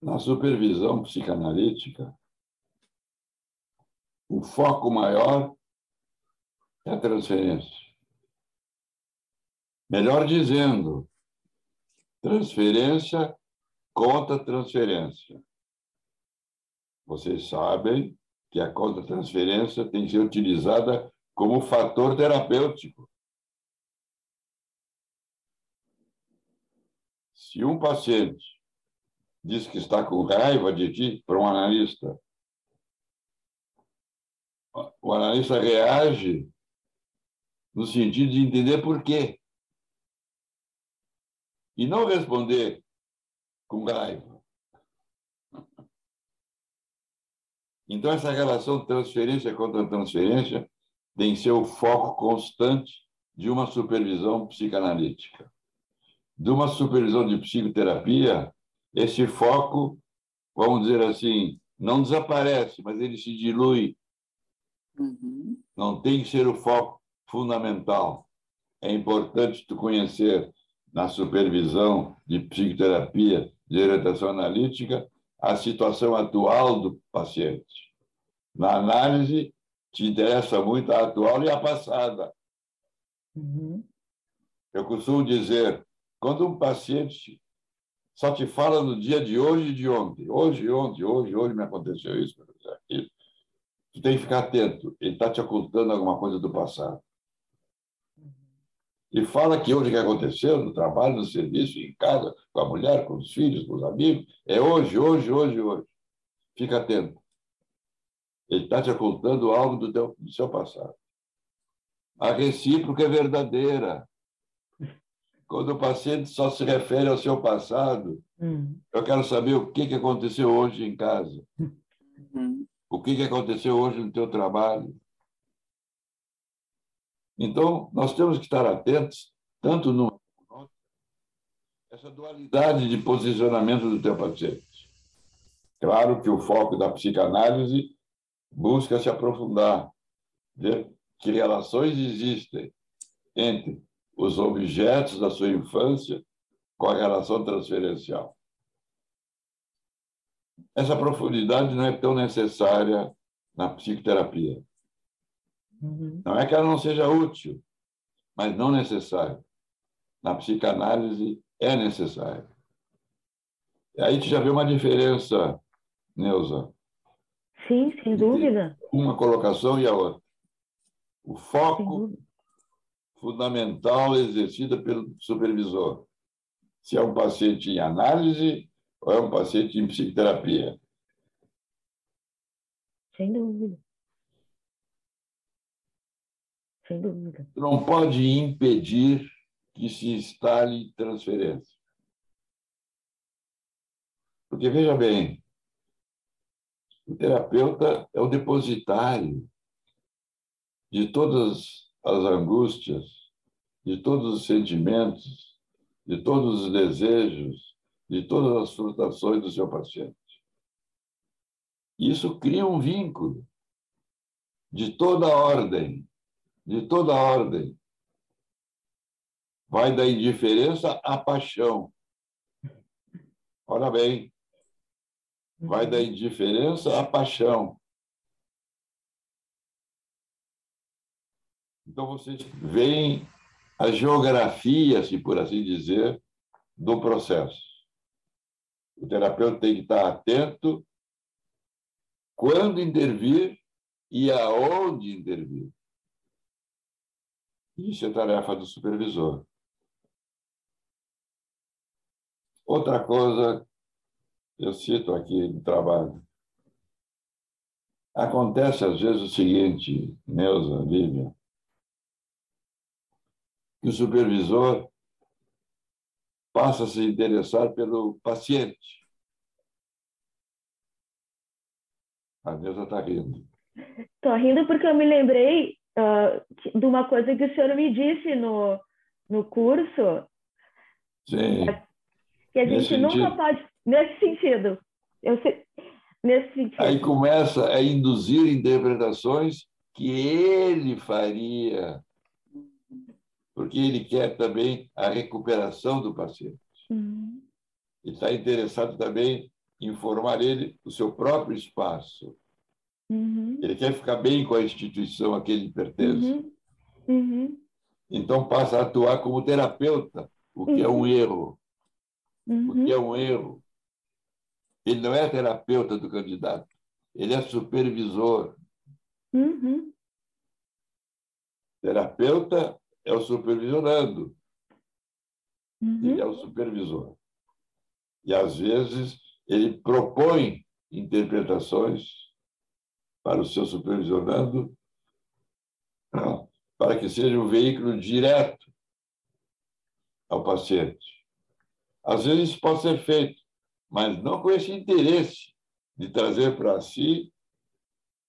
Speaker 2: Na supervisão psicanalítica, o foco maior é a transferência. Melhor dizendo, transferência conta transferência. Vocês sabem que a conta transferência tem que ser utilizada como fator terapêutico. Se um paciente diz que está com raiva de ti para um analista. O analista reage no sentido de entender por quê. E não responder com raiva. Então, essa relação transferência contra transferência tem o foco constante de uma supervisão psicanalítica. De uma supervisão de psicoterapia, esse foco, vamos dizer assim, não desaparece, mas ele se dilui. Uhum. Não tem que ser o foco fundamental. É importante tu conhecer na supervisão de psicoterapia de orientação analítica a situação atual do paciente. Na análise, te interessa muito a atual e a passada. Uhum. Eu costumo dizer, quando um paciente só te fala no dia de hoje e de ontem. Hoje, ontem, hoje, hoje me aconteceu isso, aquilo. Tu tem que ficar atento. Ele está te ocultando alguma coisa do passado. E fala que hoje o que aconteceu no trabalho, no serviço, em casa, com a mulher, com os filhos, com os amigos, é hoje, hoje, hoje, hoje. Fica atento. Ele está te ocultando algo do, teu, do seu passado. A recíproca é verdadeira. Quando o paciente só se refere ao seu passado, hum. eu quero saber o que, que aconteceu hoje em casa. Hum. O que, que aconteceu hoje no teu trabalho. Então, nós temos que estar atentos, tanto no essa dualidade de posicionamento do teu paciente. Claro que o foco da psicanálise busca se aprofundar, ver que relações existem entre os objetos da sua infância com a relação transferencial. Essa profundidade não é tão necessária na psicoterapia. Uhum. Não é que ela não seja útil, mas não necessária. Na psicanálise é necessária. E aí tu já vê uma diferença, Neuza.
Speaker 3: Sim, sem dúvida.
Speaker 2: Uma colocação e a outra. O foco fundamental exercida pelo supervisor. Se é um paciente em análise ou é um paciente em psicoterapia.
Speaker 3: Sem dúvida. Sem dúvida.
Speaker 2: Não pode impedir que se instale transferência. Porque, veja bem, o terapeuta é o depositário de todas as angústias, de todos os sentimentos, de todos os desejos, de todas as frustrações do seu paciente. Isso cria um vínculo de toda ordem, de toda ordem. Vai da indiferença à paixão. Olha bem, vai da indiferença à paixão. Então, vocês veem a geografia, se por assim dizer, do processo. O terapeuta tem que estar atento quando intervir e aonde intervir. Isso é tarefa do supervisor. Outra coisa, eu cito aqui no trabalho. Acontece às vezes o seguinte, Neuza, Lívia, que o supervisor passa a se interessar pelo paciente. A Neuza está rindo.
Speaker 3: Estou rindo porque eu me lembrei uh, de uma coisa que o senhor me disse no, no curso.
Speaker 2: Sim.
Speaker 3: Que a gente nunca sentido. pode. Nesse sentido. Eu sei, nesse sentido.
Speaker 2: Aí começa a induzir interpretações que ele faria porque ele quer também a recuperação do paciente. Uhum. E está interessado também em formar ele o seu próprio espaço. Uhum. Ele quer ficar bem com a instituição a que ele pertence. Uhum. uhum. Então passa a atuar como terapeuta, o que é um uhum. erro. O que é um erro. Ele não é terapeuta do candidato, ele é supervisor. Terapeuta é o supervisionando. Uhum. Ele é o supervisor. E, às vezes, ele propõe interpretações para o seu supervisionando para que seja um veículo direto ao paciente. Às vezes isso pode ser feito, mas não com esse interesse de trazer para si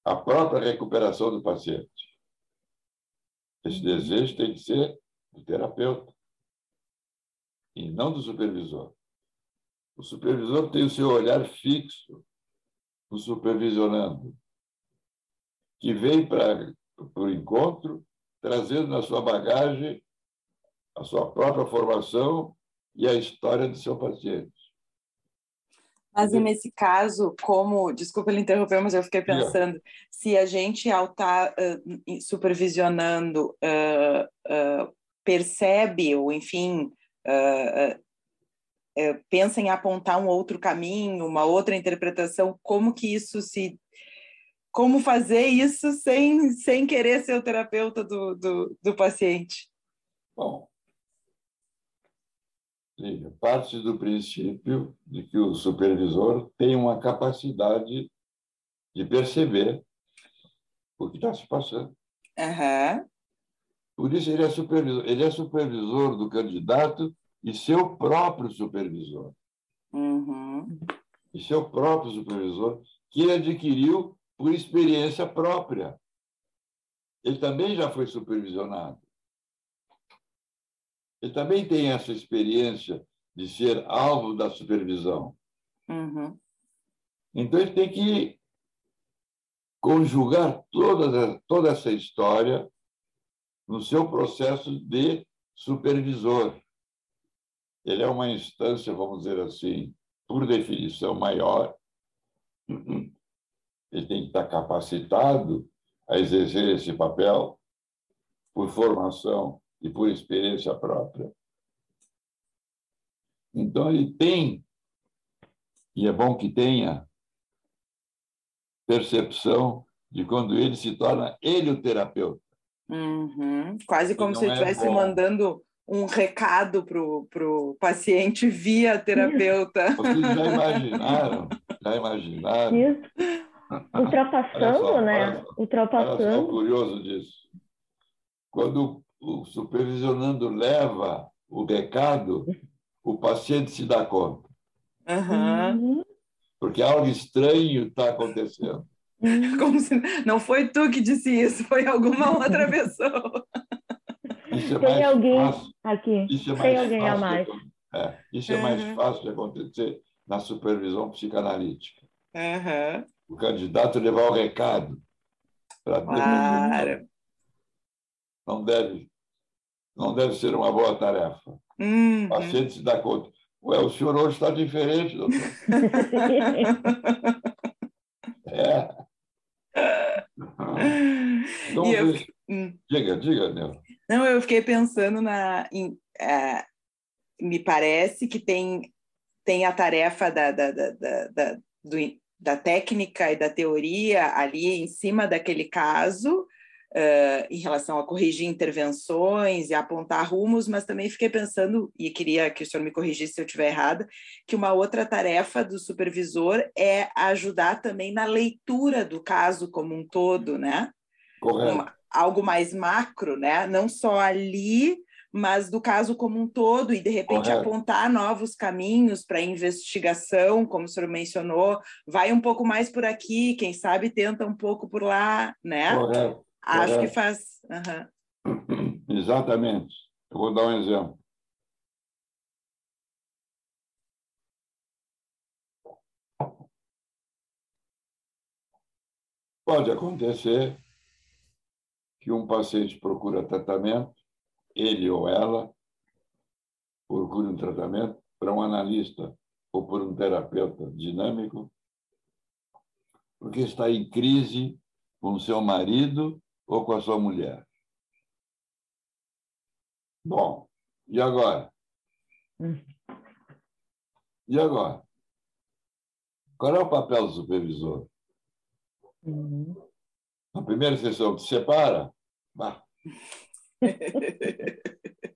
Speaker 2: a própria recuperação do paciente. Esse desejo tem que ser do terapeuta e não do supervisor. O supervisor tem o seu olhar fixo no supervisionando, que vem para o encontro trazendo na sua bagagem a sua própria formação e a história do seu paciente.
Speaker 1: Mas nesse caso, como, desculpa ele interromper, mas eu fiquei pensando, se a gente ao estar tá, uh, supervisionando uh, uh, percebe ou enfim pensa em apontar um outro caminho, uma outra interpretação, como que isso se como fazer isso sem, sem querer ser o terapeuta do, do, do paciente?
Speaker 2: Bom, Lívia, parte do princípio de que o supervisor tem uma capacidade de perceber o que está se passando.
Speaker 1: Uhum.
Speaker 2: Por isso, ele é, supervisor, ele é supervisor do candidato e seu próprio supervisor.
Speaker 1: Uhum.
Speaker 2: E seu próprio supervisor, que ele adquiriu por experiência própria. Ele também já foi supervisionado. Ele também tem essa experiência de ser alvo da supervisão.
Speaker 1: Uhum.
Speaker 2: Então, ele tem que conjugar toda, toda essa história no seu processo de supervisor. Ele é uma instância, vamos dizer assim, por definição maior. Ele tem que estar capacitado a exercer esse papel por formação e por experiência própria. Então, ele tem, e é bom que tenha, percepção de quando ele se torna ele o terapeuta.
Speaker 1: Uhum. Quase como se ele é estivesse mandando um recado para o paciente via terapeuta.
Speaker 2: Vocês já imaginaram? Já imaginaram?
Speaker 3: Isso. *laughs* Ultrapassando, só, né? Olha só, Ultrapassando. Olha
Speaker 2: só, curioso disso. Quando o supervisionando leva o recado, o paciente se dá conta.
Speaker 1: Uhum.
Speaker 2: Porque algo estranho está acontecendo.
Speaker 1: Como se não foi tu que disse isso, foi alguma outra pessoa. *laughs*
Speaker 2: Isso é
Speaker 3: Tem
Speaker 2: mais
Speaker 3: alguém
Speaker 2: fácil.
Speaker 3: aqui.
Speaker 2: Isso é mais
Speaker 3: Tem alguém
Speaker 2: fácil
Speaker 3: a mais.
Speaker 2: De, é, isso é mais
Speaker 1: Uhum.
Speaker 2: fácil de acontecer na supervisão psicanalítica.
Speaker 1: Uhum.
Speaker 2: O candidato levar o recado para
Speaker 1: Claro.
Speaker 2: não deve não deve ser uma boa tarefa.
Speaker 1: Uhum.
Speaker 2: O paciente se dá conta. Ué, o senhor hoje está diferente, doutor. *laughs* É. Então,
Speaker 1: eu- Hum.
Speaker 2: diga, diga, Nel.
Speaker 1: Não, eu fiquei pensando na. em, é, me parece que tem, tem a tarefa da, da, da, da, do- da técnica e da teoria ali em cima daquele caso, eh, em relação a corrigir intervenções e apontar rumos, mas também fiquei pensando, e queria que o senhor me corrigisse se eu estiver errada, que uma outra tarefa do supervisor é ajudar também na leitura do caso como um todo, né?
Speaker 2: Correto.
Speaker 1: uma- algo mais macro, né? Não só ali, mas do caso como um todo, e de repente
Speaker 2: Correto.
Speaker 1: apontar novos caminhos para investigação, como o senhor mencionou, vai um pouco mais por aqui, quem sabe tenta um pouco por lá, né?
Speaker 2: Correto.
Speaker 1: Acho que
Speaker 2: correto.
Speaker 1: faz. aham. *clears throat*
Speaker 2: Exatamente. Eu vou dar um exemplo. Pode acontecer que um paciente procura tratamento, ele ou ela procure um tratamento para um analista ou por um terapeuta dinâmico, porque está em crise com seu marido ou com a sua mulher. Bom, e agora?
Speaker 3: Hum.
Speaker 2: E agora? Qual é o papel do supervisor?
Speaker 3: Uhum.
Speaker 2: Na primeira sessão, te separa? Bah, *laughs*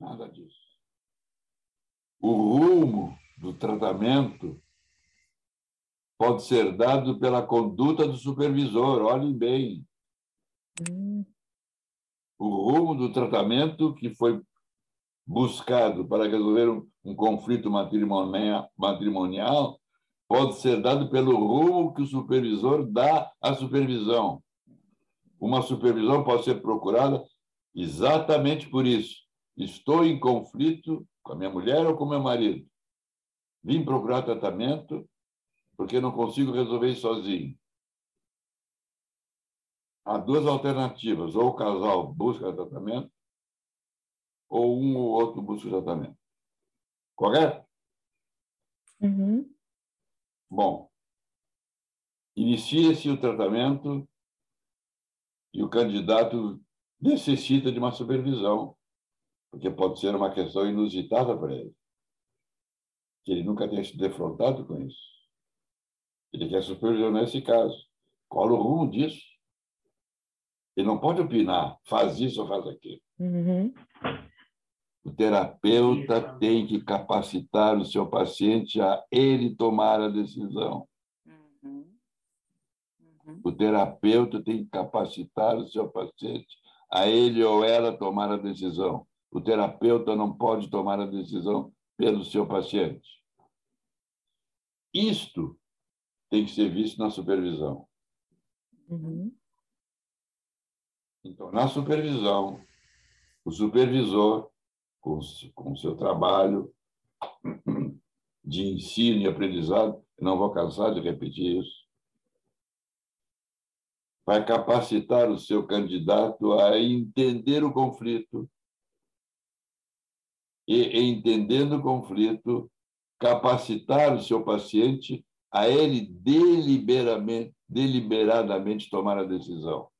Speaker 2: nada disso. O rumo do tratamento pode ser dado pela conduta do supervisor, olhem bem.
Speaker 3: Hum.
Speaker 2: o rumo do tratamento que foi buscado para resolver um, um conflito matrimonial, matrimonial pode ser dado pelo rumo que o supervisor dá à supervisão. Uma supervisão pode ser procurada exatamente por isso. Estou em conflito com a minha mulher ou com meu marido. Vim procurar tratamento porque não consigo resolver isso sozinho. Há duas alternativas: ou o casal busca tratamento, ou um ou outro busca tratamento. Correto?
Speaker 3: Uhum.
Speaker 2: Bom, inicia-se o tratamento e o candidato necessita de uma supervisão, porque pode ser uma questão inusitada para ele, que ele nunca tenha sido defrontado com isso. Ele quer supervisionar esse caso. Qual o rumo disso? Ele não pode opinar, faz isso ou faz aquilo.
Speaker 3: Uhum.
Speaker 2: O terapeuta tem que capacitar o seu paciente a ele tomar a decisão.
Speaker 1: Uhum.
Speaker 2: O terapeuta tem que capacitar o seu paciente a ele ou ela tomar a decisão. O terapeuta não pode tomar a decisão pelo seu paciente. Isto tem que ser visto na supervisão.
Speaker 3: Uhum.
Speaker 2: Então, na supervisão, o supervisor com, com o seu trabalho de ensino e aprendizado, não vou cansar de repetir isso, vai capacitar o seu candidato a entender o conflito e, entendendo o conflito, capacitar o seu paciente a ele deliberadamente, deliberadamente tomar a decisão.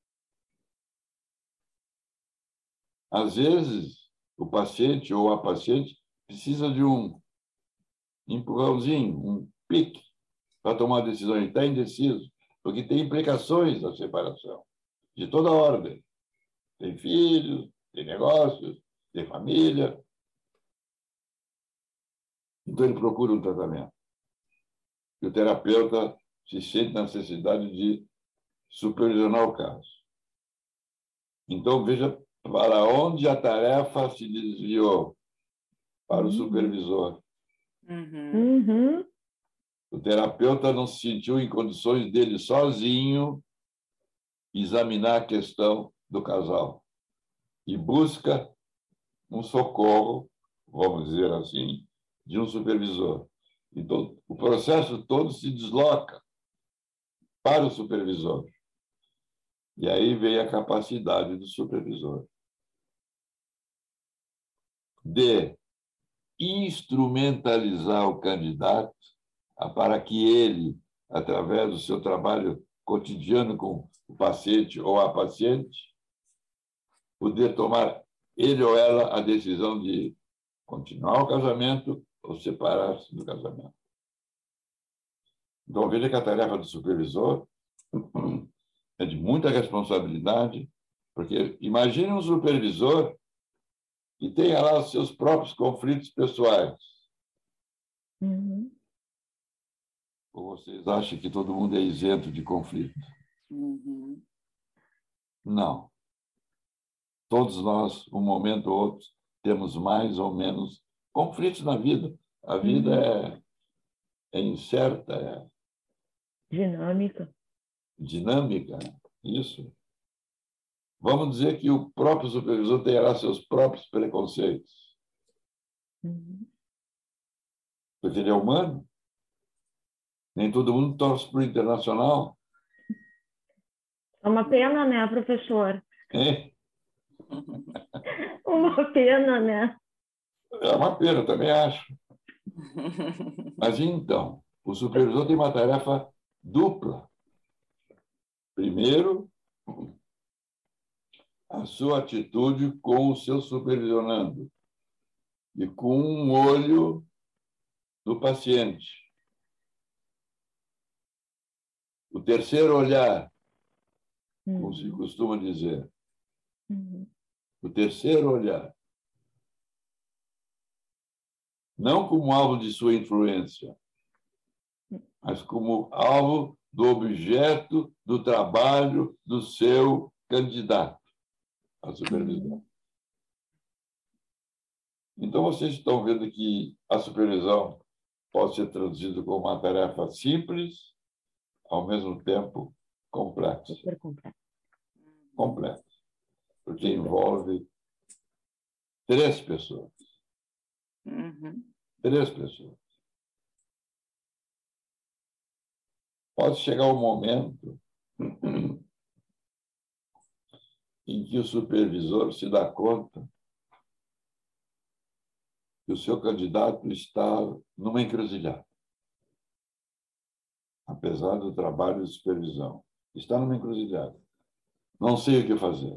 Speaker 2: Às vezes, o paciente ou a paciente precisa de um empurrãozinho, um pique, para tomar a decisão. Ele está indeciso, porque tem implicações da separação, de toda ordem. Tem filhos, tem negócios, tem família. Então, ele procura um tratamento. E o terapeuta se sente na necessidade de supervisionar o caso. Então, veja para onde a tarefa se desviou para o uhum. supervisor.
Speaker 3: Uhum. Uhum.
Speaker 2: O terapeuta não se sentiu em condições dele sozinho examinar a questão do casal e busca um socorro, vamos dizer assim, de um supervisor. Então, o processo todo se desloca para o supervisor. E aí vem a capacidade do supervisor de instrumentalizar o candidato para que ele, através do seu trabalho cotidiano com o paciente ou a paciente, poder tomar ele ou ela a decisão de continuar o casamento ou separar-se do casamento. Então, veja que a tarefa do supervisor é de muita responsabilidade, porque imagine um supervisor que tenha lá os seus próprios conflitos pessoais.
Speaker 3: Uhum.
Speaker 2: Ou vocês acham que todo mundo é isento de conflito?
Speaker 1: Uhum.
Speaker 2: Não. Todos nós, um momento ou outro, temos mais ou menos conflitos na vida. A vida uhum. é, é incerta, é
Speaker 3: dinâmica.
Speaker 2: Dinâmica, isso. Vamos dizer que o próprio supervisor terá seus próprios preconceitos.
Speaker 3: Uhum.
Speaker 2: Porque ele é humano. Nem todo mundo torce para o internacional.
Speaker 3: É uma pena, né, professor?
Speaker 2: É. *laughs*
Speaker 3: uma pena, né?
Speaker 2: É uma pena, também acho. Mas então, o supervisor tem uma tarefa dupla. Primeiro, a sua atitude com o seu supervisionando e com um olho do paciente. O terceiro olhar, como se uhum. costuma dizer.
Speaker 3: Uhum.
Speaker 2: O terceiro olhar. Não como alvo de sua influência, mas como alvo do objeto do trabalho do seu candidato à supervisão. Então, vocês estão vendo que a supervisão pode ser traduzida como uma tarefa simples, ao mesmo tempo complexa.
Speaker 3: Super complexa.
Speaker 2: Complexa. Porque envolve três pessoas.
Speaker 1: Uhum.
Speaker 2: Três pessoas. Pode chegar um momento *clears throat* em que o supervisor se dá conta que o seu candidato está numa encruzilhada, apesar do trabalho de supervisão. Está numa encruzilhada. Não sei o que fazer.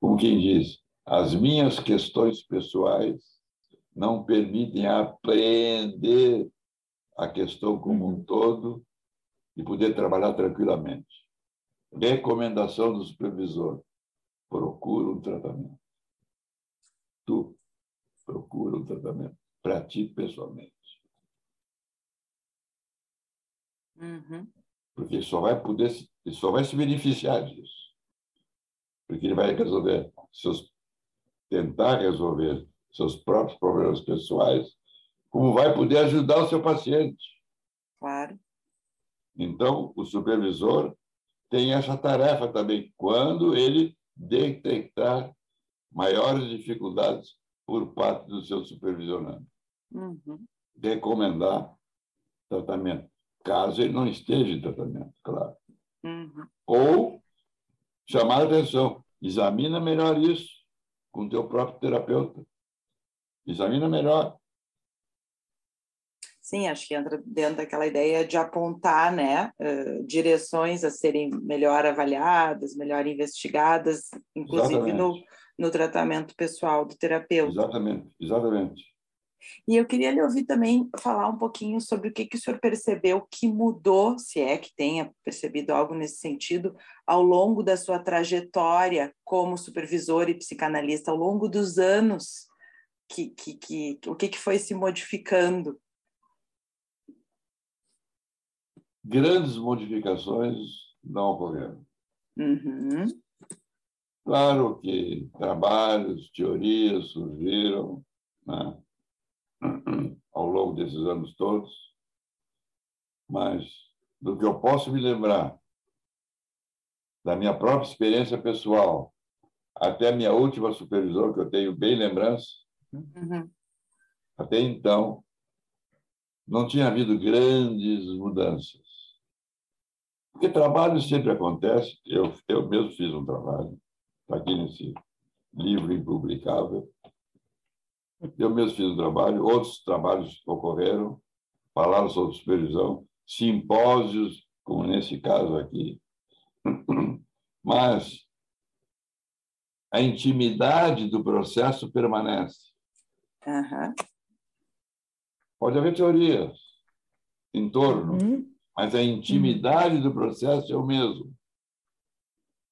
Speaker 2: Como quem diz, as minhas questões pessoais não permitem apreender a questão como um todo e poder trabalhar tranquilamente. Recomendação do supervisor: procura um tratamento. Tu procura um tratamento para ti pessoalmente.
Speaker 1: Uhum.
Speaker 2: Porque ele só vai poder, ele só vai se beneficiar disso. Porque ele vai resolver seus, tentar resolver seus próprios problemas pessoais como vai poder ajudar o seu paciente.
Speaker 1: Claro.
Speaker 2: Então, o supervisor tem essa tarefa também, quando ele detectar maiores dificuldades por parte do seu supervisionando. Uhum. Recomendar tratamento, caso ele não esteja em tratamento, claro. Uhum. Ou chamar a atenção, examina melhor isso com o teu próprio terapeuta. Examina melhor.
Speaker 1: Sim, acho que entra dentro daquela ideia de apontar né, uh, direções a serem melhor avaliadas, melhor investigadas, inclusive no, no tratamento pessoal do terapeuta.
Speaker 2: Exatamente, exatamente.
Speaker 1: E eu queria lhe ouvir também falar um pouquinho sobre o que, que o senhor percebeu que mudou, se é que tenha percebido algo nesse sentido, ao longo da sua trajetória como supervisor e psicanalista, ao longo dos anos, que, que, que, o que, que foi se modificando
Speaker 2: grandes modificações não ocorreram. Uhum. Claro que trabalhos, teorias surgiram né, *clears throat* ao longo desses anos todos, mas do que eu posso me lembrar da minha própria experiência pessoal até a minha última supervisão, que eu tenho bem lembrança, uhum. até então, não tinha havido grandes mudanças. Porque trabalho sempre acontece. Eu, eu mesmo fiz um trabalho, está aqui nesse livro impublicável. Eu mesmo fiz um trabalho, outros trabalhos ocorreram, falaram sobre supervisão, simpósios, como nesse caso aqui. *clears throat* Mas a intimidade do processo permanece. Uhum. Pode haver teorias em torno, uhum mas a intimidade do processo é o mesmo.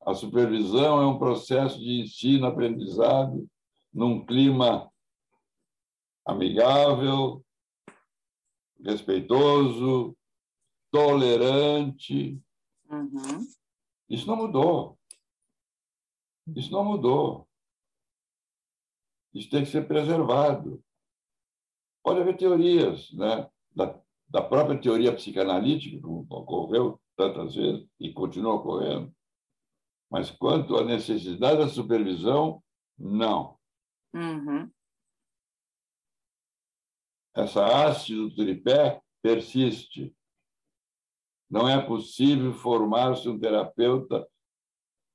Speaker 2: A supervisão é um processo de ensino-aprendizado num clima amigável, respeitoso, tolerante. Uhum. Isso não mudou. Isso não mudou. Isso tem que ser preservado. Pode haver teorias né, da da própria teoria psicanalítica, como ocorreu tantas vezes e continua ocorrendo. Mas quanto à necessidade da supervisão, não. Uhum. Essa haste do tripé persiste. Não é possível formar-se um terapeuta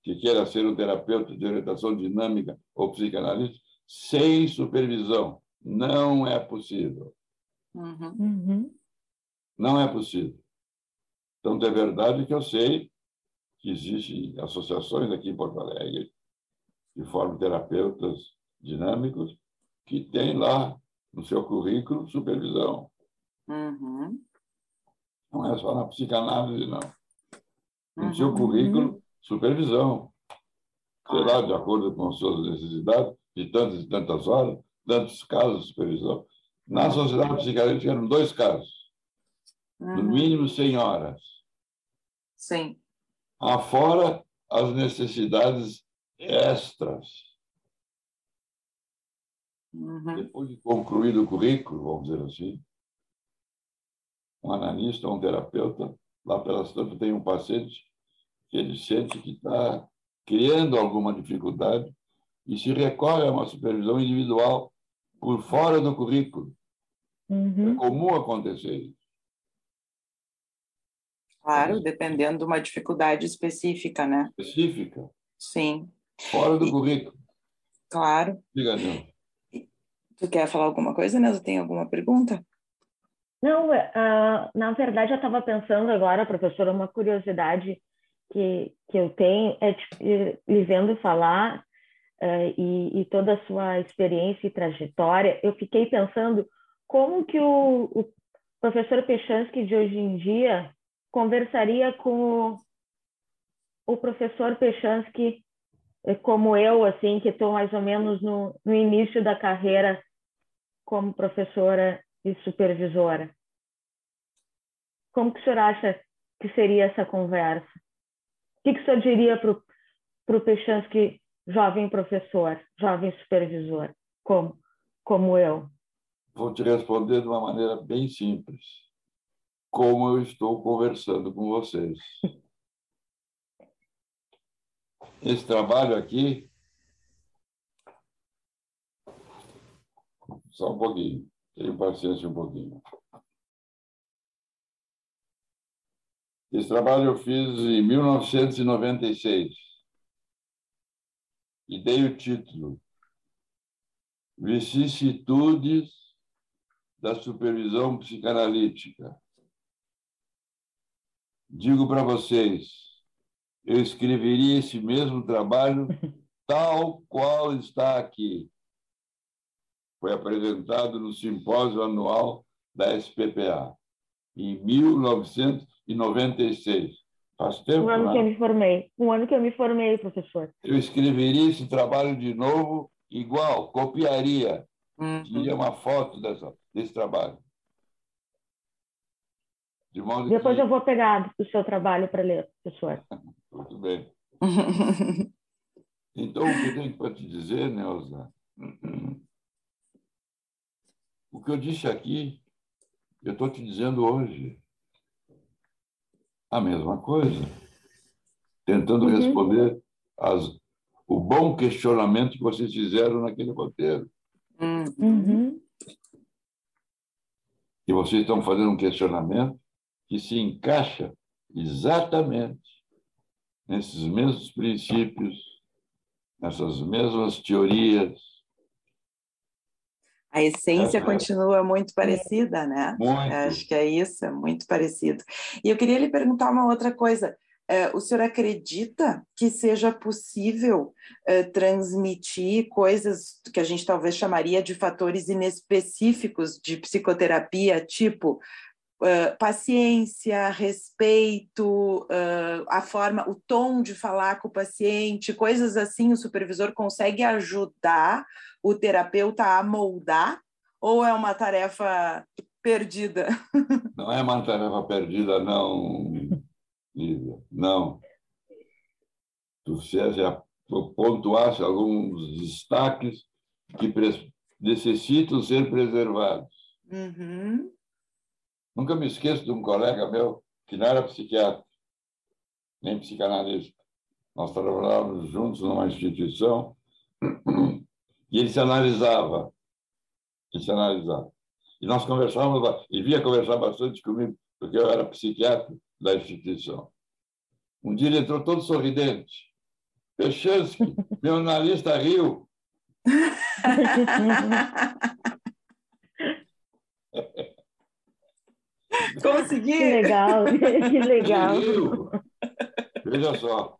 Speaker 2: que queira ser um terapeuta de orientação dinâmica ou psicanalista sem supervisão. Não é possível. Uhum. Uhum. Não é possível. Então, é verdade que eu sei que existem associações aqui em Porto Alegre que formam terapeutas dinâmicos que têm lá no seu currículo supervisão. Uhum. Não é só na psicanálise, não. No uhum. seu currículo, supervisão. Será de acordo com as suas necessidades, de tantas e tantas horas, tantos casos de supervisão. Na sociedade psicanalítica eram dois casos uhum. no mínimo 100 horas.
Speaker 1: Sim.
Speaker 2: Afora as necessidades extras. Uhum. Depois de concluído o currículo, vamos dizer assim, um analista, um terapeuta, lá pelas tantas tem um paciente que ele sente que está criando alguma dificuldade e se recorre a uma supervisão individual por fora do currículo. Uhum. É comum acontecer isso.
Speaker 1: Claro, dependendo de uma dificuldade específica, né?
Speaker 2: Específica?
Speaker 1: Sim.
Speaker 2: Fora do e, currículo.
Speaker 1: Claro.
Speaker 2: Diga, Nilson.
Speaker 1: Tu quer falar alguma coisa, Nilson? Tem alguma pergunta?
Speaker 3: Não, uh, na verdade eu estava pensando agora, professora, uma curiosidade que, que eu tenho é lhe vendo falar uh, e, e, toda a sua experiência e trajetória, eu fiquei pensando como que o, o professor Pechansky de hoje em dia conversaria com o, o professor Pechansky, eh, como eu, assim, que estou mais ou menos no, no início da carreira como professora e supervisora. Como que o senhor acha que seria essa conversa? O que, que o senhor diria para o Pechansky, jovem professor, jovem supervisor, como, como eu?
Speaker 2: Vou te responder de uma maneira bem simples como eu estou conversando com vocês. *laughs* Esse trabalho aqui Só um pouquinho. Tenha paciência um pouquinho. Esse trabalho eu fiz em 1996 e dei o título Vicissitudes da Supervisão Psicanalítica. Digo para vocês, eu escreveria esse mesmo trabalho *laughs* tal qual está aqui. Foi apresentado no simpósio anual da SPPA, em 1996. Faz tempo,
Speaker 3: Um ano
Speaker 2: né?
Speaker 3: que eu me formei. Um ano que eu me formei, professor.
Speaker 2: Eu escreveria esse trabalho de novo, igual, copiaria,
Speaker 1: Uhum.
Speaker 2: tinha uma foto dessa, desse trabalho. De modo
Speaker 3: Depois
Speaker 2: que...
Speaker 3: eu vou pegar o seu trabalho para ler, professor. *laughs*
Speaker 2: Muito bem. *laughs* Então, o que eu tenho para te dizer, Neuza, *clears throat* o que eu disse aqui, eu estou te dizendo hoje. A mesma coisa. Tentando
Speaker 3: Uhum.
Speaker 2: responder as, o bom questionamento que vocês fizeram naquele roteiro.
Speaker 1: Uhum.
Speaker 2: E vocês estão fazendo um questionamento que se encaixa exatamente nesses mesmos princípios, nessas mesmas teorias.
Speaker 1: A essência continua muito parecida, né?
Speaker 2: Muito.
Speaker 1: Acho que é isso, é muito parecido. E eu queria lhe perguntar uma outra coisa. É, o senhor acredita que seja possível é, transmitir coisas que a gente talvez chamaria de fatores inespecíficos de psicoterapia, tipo é, paciência, respeito, é, a forma, o tom de falar com o paciente, coisas assim, o supervisor consegue ajudar o terapeuta a moldar? Ou é uma tarefa perdida? *laughs*
Speaker 2: Não é uma tarefa perdida, não, Lívia. Não. Tu seja, tu pontuasse alguns destaques que necessitam ser preservados.
Speaker 1: Uhum.
Speaker 2: Nunca me esqueço de um colega meu que não era psiquiatra, nem psicanalista. Nós trabalhávamos juntos numa instituição e ele se analisava. Ele se analisava. E nós conversávamos, e vinha conversar bastante comigo, porque eu era psiquiatra da instituição. Um dia ele entrou todo sorridente. Pechansky, meu analista riu. *laughs*
Speaker 1: Consegui!
Speaker 3: Que legal, *laughs* que legal.
Speaker 2: Veja só.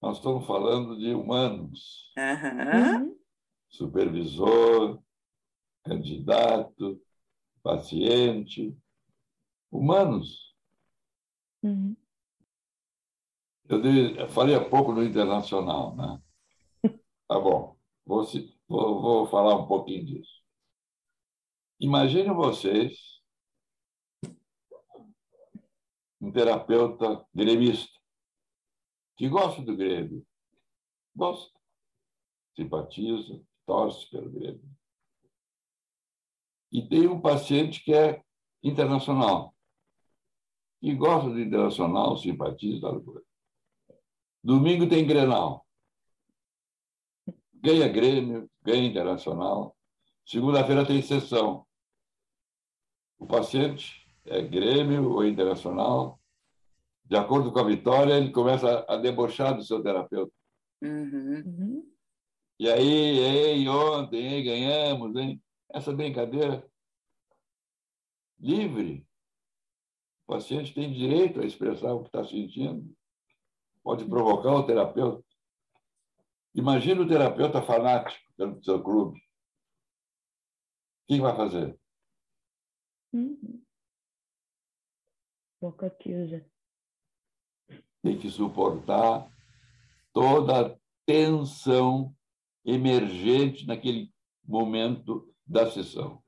Speaker 2: Nós estamos falando de humanos.
Speaker 3: Uhum.
Speaker 2: supervisor, candidato, paciente, humanos.
Speaker 3: Uhum.
Speaker 2: Eu, dei- eu falei há pouco no internacional, né? Tá bom, vou, vou, vou falar um pouquinho disso. Imagine vocês um terapeuta gremista que gosta do Grêmio, gosta, simpatiza, torce pelo Grêmio. E tem um paciente que é internacional, que gosta do internacional, simpatiza. Domingo tem Grenal. Ganha Grêmio, ganha Internacional. Segunda-feira tem sessão. O paciente é Grêmio ou Internacional. De acordo com a vitória, ele começa a debochar do seu terapeuta.
Speaker 1: Uhum.
Speaker 3: Uhum.
Speaker 2: E aí, ei, ontem, hein, ganhamos, hein? Essa brincadeira livre. O paciente tem direito a expressar o que está sentindo. Pode provocar o terapeuta. Imagina o terapeuta fanático pelo seu clube. O que vai fazer?
Speaker 3: Uhum. Boca accusa.
Speaker 2: Tem que suportar toda a tensão emergente naquele momento da sessão.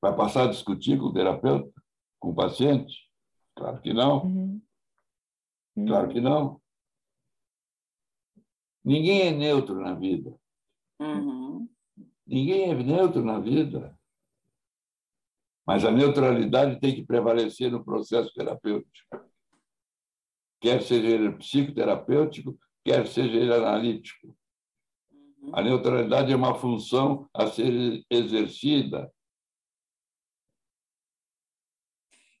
Speaker 2: Vai passar a discutir com o terapeuta, com o paciente? Claro que não.
Speaker 3: Uhum. Uhum.
Speaker 2: Claro que não. Ninguém é neutro na vida.
Speaker 1: Uhum.
Speaker 2: Ninguém é neutro na vida. Mas a neutralidade tem que prevalecer no processo terapêutico. Quer seja ele psicoterapêutico, quer seja ele analítico. Uhum. A neutralidade é uma função a ser exercida.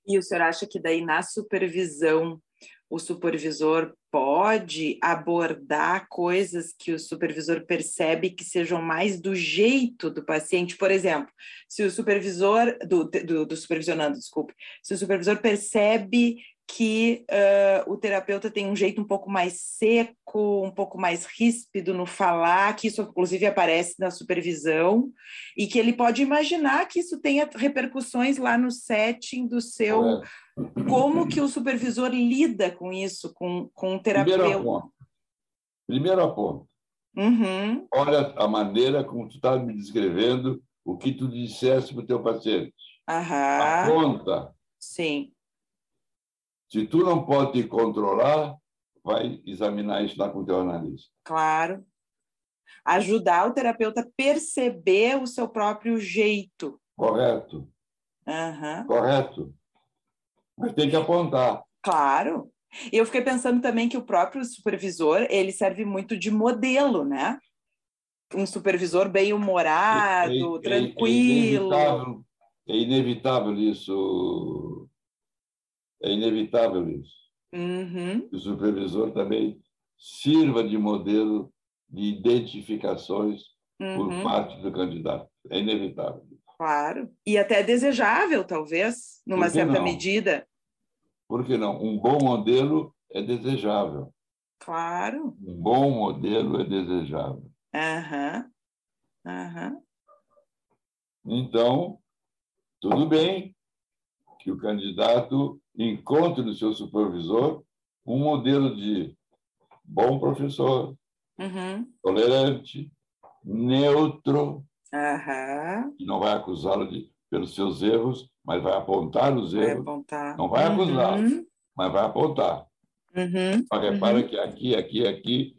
Speaker 1: E o senhor acha que daí na supervisão o supervisor pode abordar coisas que o supervisor percebe que sejam mais do jeito do paciente. Por exemplo, se o supervisor, do, do, do supervisionando, desculpe, se o supervisor percebe que uh, o terapeuta tem um jeito um pouco mais seco, um pouco mais ríspido no falar, que isso inclusive aparece na supervisão, e que ele pode imaginar que isso tenha repercussões lá no setting do seu. É. Como que o supervisor lida com isso, com, com o terapeuta?
Speaker 2: Primeiro ponto. Primeiro ponto.
Speaker 1: Uhum.
Speaker 2: Olha a maneira como tu está me descrevendo o que tu disseste para o teu paciente.
Speaker 1: Aham.
Speaker 2: Aponta.
Speaker 1: Sim.
Speaker 2: Se tu não pode te controlar, vai examinar isso lá com o teu analista.
Speaker 1: Claro. Ajudar o terapeuta a perceber o seu próprio jeito.
Speaker 2: Correto.
Speaker 1: Uhum.
Speaker 2: Correto. Mas tem que apontar.
Speaker 1: Claro. E eu fiquei pensando também que o próprio supervisor, ele serve muito de modelo, né? Um supervisor bem humorado, é, é, tranquilo.
Speaker 2: É inevitável, é inevitável isso, é inevitável isso.
Speaker 1: Uhum.
Speaker 2: O supervisor também sirva de modelo de identificações uhum. por parte do candidato. É inevitável.
Speaker 1: Claro. E até desejável, talvez, numa certa não? medida.
Speaker 2: Por que não? Um bom modelo é desejável.
Speaker 1: Claro.
Speaker 2: Um bom modelo é desejável.
Speaker 1: Aham. Uhum. Aham.
Speaker 2: Então, tudo bem que o candidato encontre no seu supervisor um modelo de bom professor,
Speaker 1: uhum.
Speaker 2: tolerante, neutro,
Speaker 1: uhum.
Speaker 2: que não vai acusá-lo de, pelos seus erros, mas vai apontar os
Speaker 1: vai
Speaker 2: erros.
Speaker 1: Apontar.
Speaker 2: Não vai acusá-lo,
Speaker 1: uhum.
Speaker 2: mas vai apontar.
Speaker 1: Uhum.
Speaker 2: Mas repara que aqui, aqui, aqui,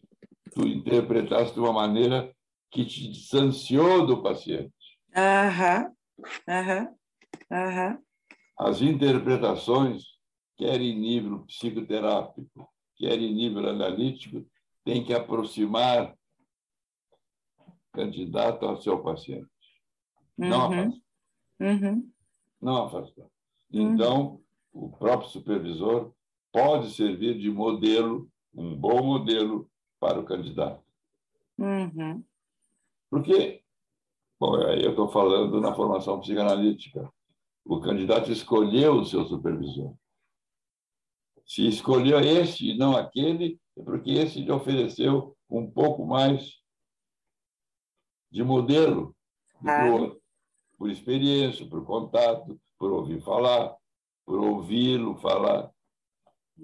Speaker 2: tu interpretaste de uma maneira que te distanciou do paciente.
Speaker 1: Aham, aham, aham
Speaker 2: as interpretações, quer em nível psicoterápico, quer em nível analítico, têm que aproximar o candidato ao seu paciente. Uhum. Não afastar.
Speaker 1: Uhum.
Speaker 2: Não afastar. Então, uhum. o próprio supervisor pode servir de modelo, um bom modelo para o candidato.
Speaker 1: Uhum.
Speaker 2: Porque, bom, aí eu estou falando na formação psicanalítica o candidato escolheu o seu supervisor. Se escolheu esse e não aquele, é porque esse lhe ofereceu um pouco mais de modelo ah. por experiência, por contato, por ouvir falar, por ouvi-lo falar.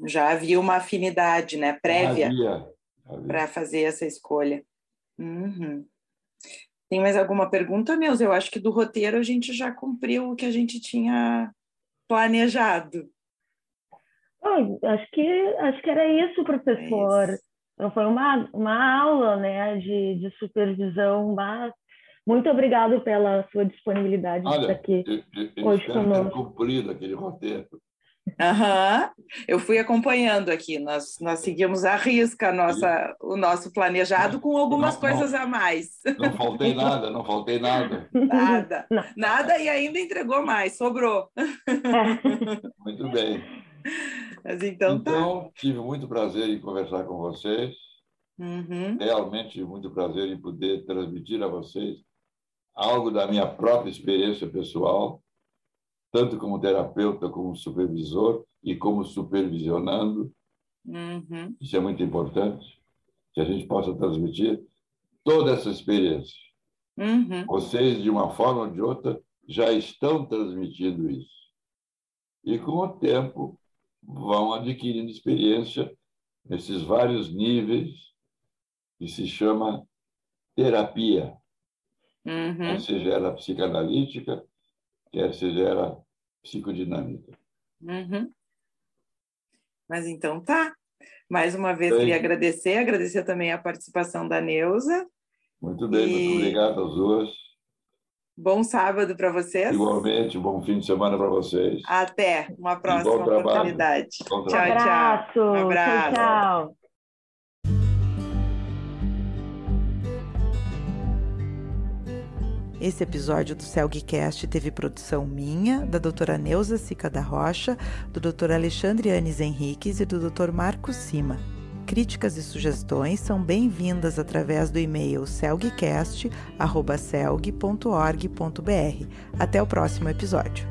Speaker 1: Já havia uma afinidade né, prévia para fazer essa escolha. Uhum. Tem mais alguma pergunta, Neuza? Eu acho que do roteiro a gente já cumpriu o que a gente tinha planejado.
Speaker 3: Oh, acho que acho que era isso, professor. É isso. Então foi uma, uma aula né, de, de supervisão, mas muito obrigado pela sua disponibilidade
Speaker 2: Olha,
Speaker 3: de estar aqui
Speaker 2: eu, eu, hoje conosco. cumprido aquele roteiro.
Speaker 1: Uhum. Eu fui acompanhando aqui, nós, nós seguimos a risca nossa, o nosso planejado com algumas não, coisas
Speaker 2: não,
Speaker 1: a mais.
Speaker 2: Não faltei nada, não faltei nada.
Speaker 1: Nada, não. nada e ainda entregou mais, sobrou.
Speaker 2: Muito bem.
Speaker 1: Mas então,
Speaker 2: tá. então tá. tive muito prazer em conversar com vocês.
Speaker 1: Uhum.
Speaker 2: Realmente muito prazer em poder transmitir a vocês algo da minha própria experiência pessoal tanto como terapeuta, como supervisor e como supervisionando.
Speaker 1: Uhum.
Speaker 2: Isso é muito importante, que a gente possa transmitir toda essa experiência.
Speaker 1: Uhum.
Speaker 2: Vocês, de uma forma ou de outra, já estão transmitindo isso. E com o tempo, vão adquirindo experiência nesses vários níveis que se chama terapia.
Speaker 1: Uhum.
Speaker 2: Seja ela psicanalítica, quer seja ela psicodinâmica.
Speaker 1: Uhum. Mas então tá. Mais uma vez, bem, queria agradecer, agradecer também a participação da Neuza.
Speaker 2: Muito bem, e... muito obrigado às duas.
Speaker 1: Bom sábado para vocês.
Speaker 2: Igualmente, bom fim de semana para vocês.
Speaker 1: Até uma próxima oportunidade.
Speaker 2: Bom
Speaker 1: tchau, tchau. Um abraço.
Speaker 3: Um abraço. tchau. tchau.
Speaker 1: Esse episódio do CELGcast teve produção minha, da doutora Neuza Sica da Rocha, do doutor Alexandre Anes Henriques e do doutor Marcos Sima. Críticas e sugestões são bem-vindas através do e-mail celgcast.celg.org.br. Até o próximo episódio.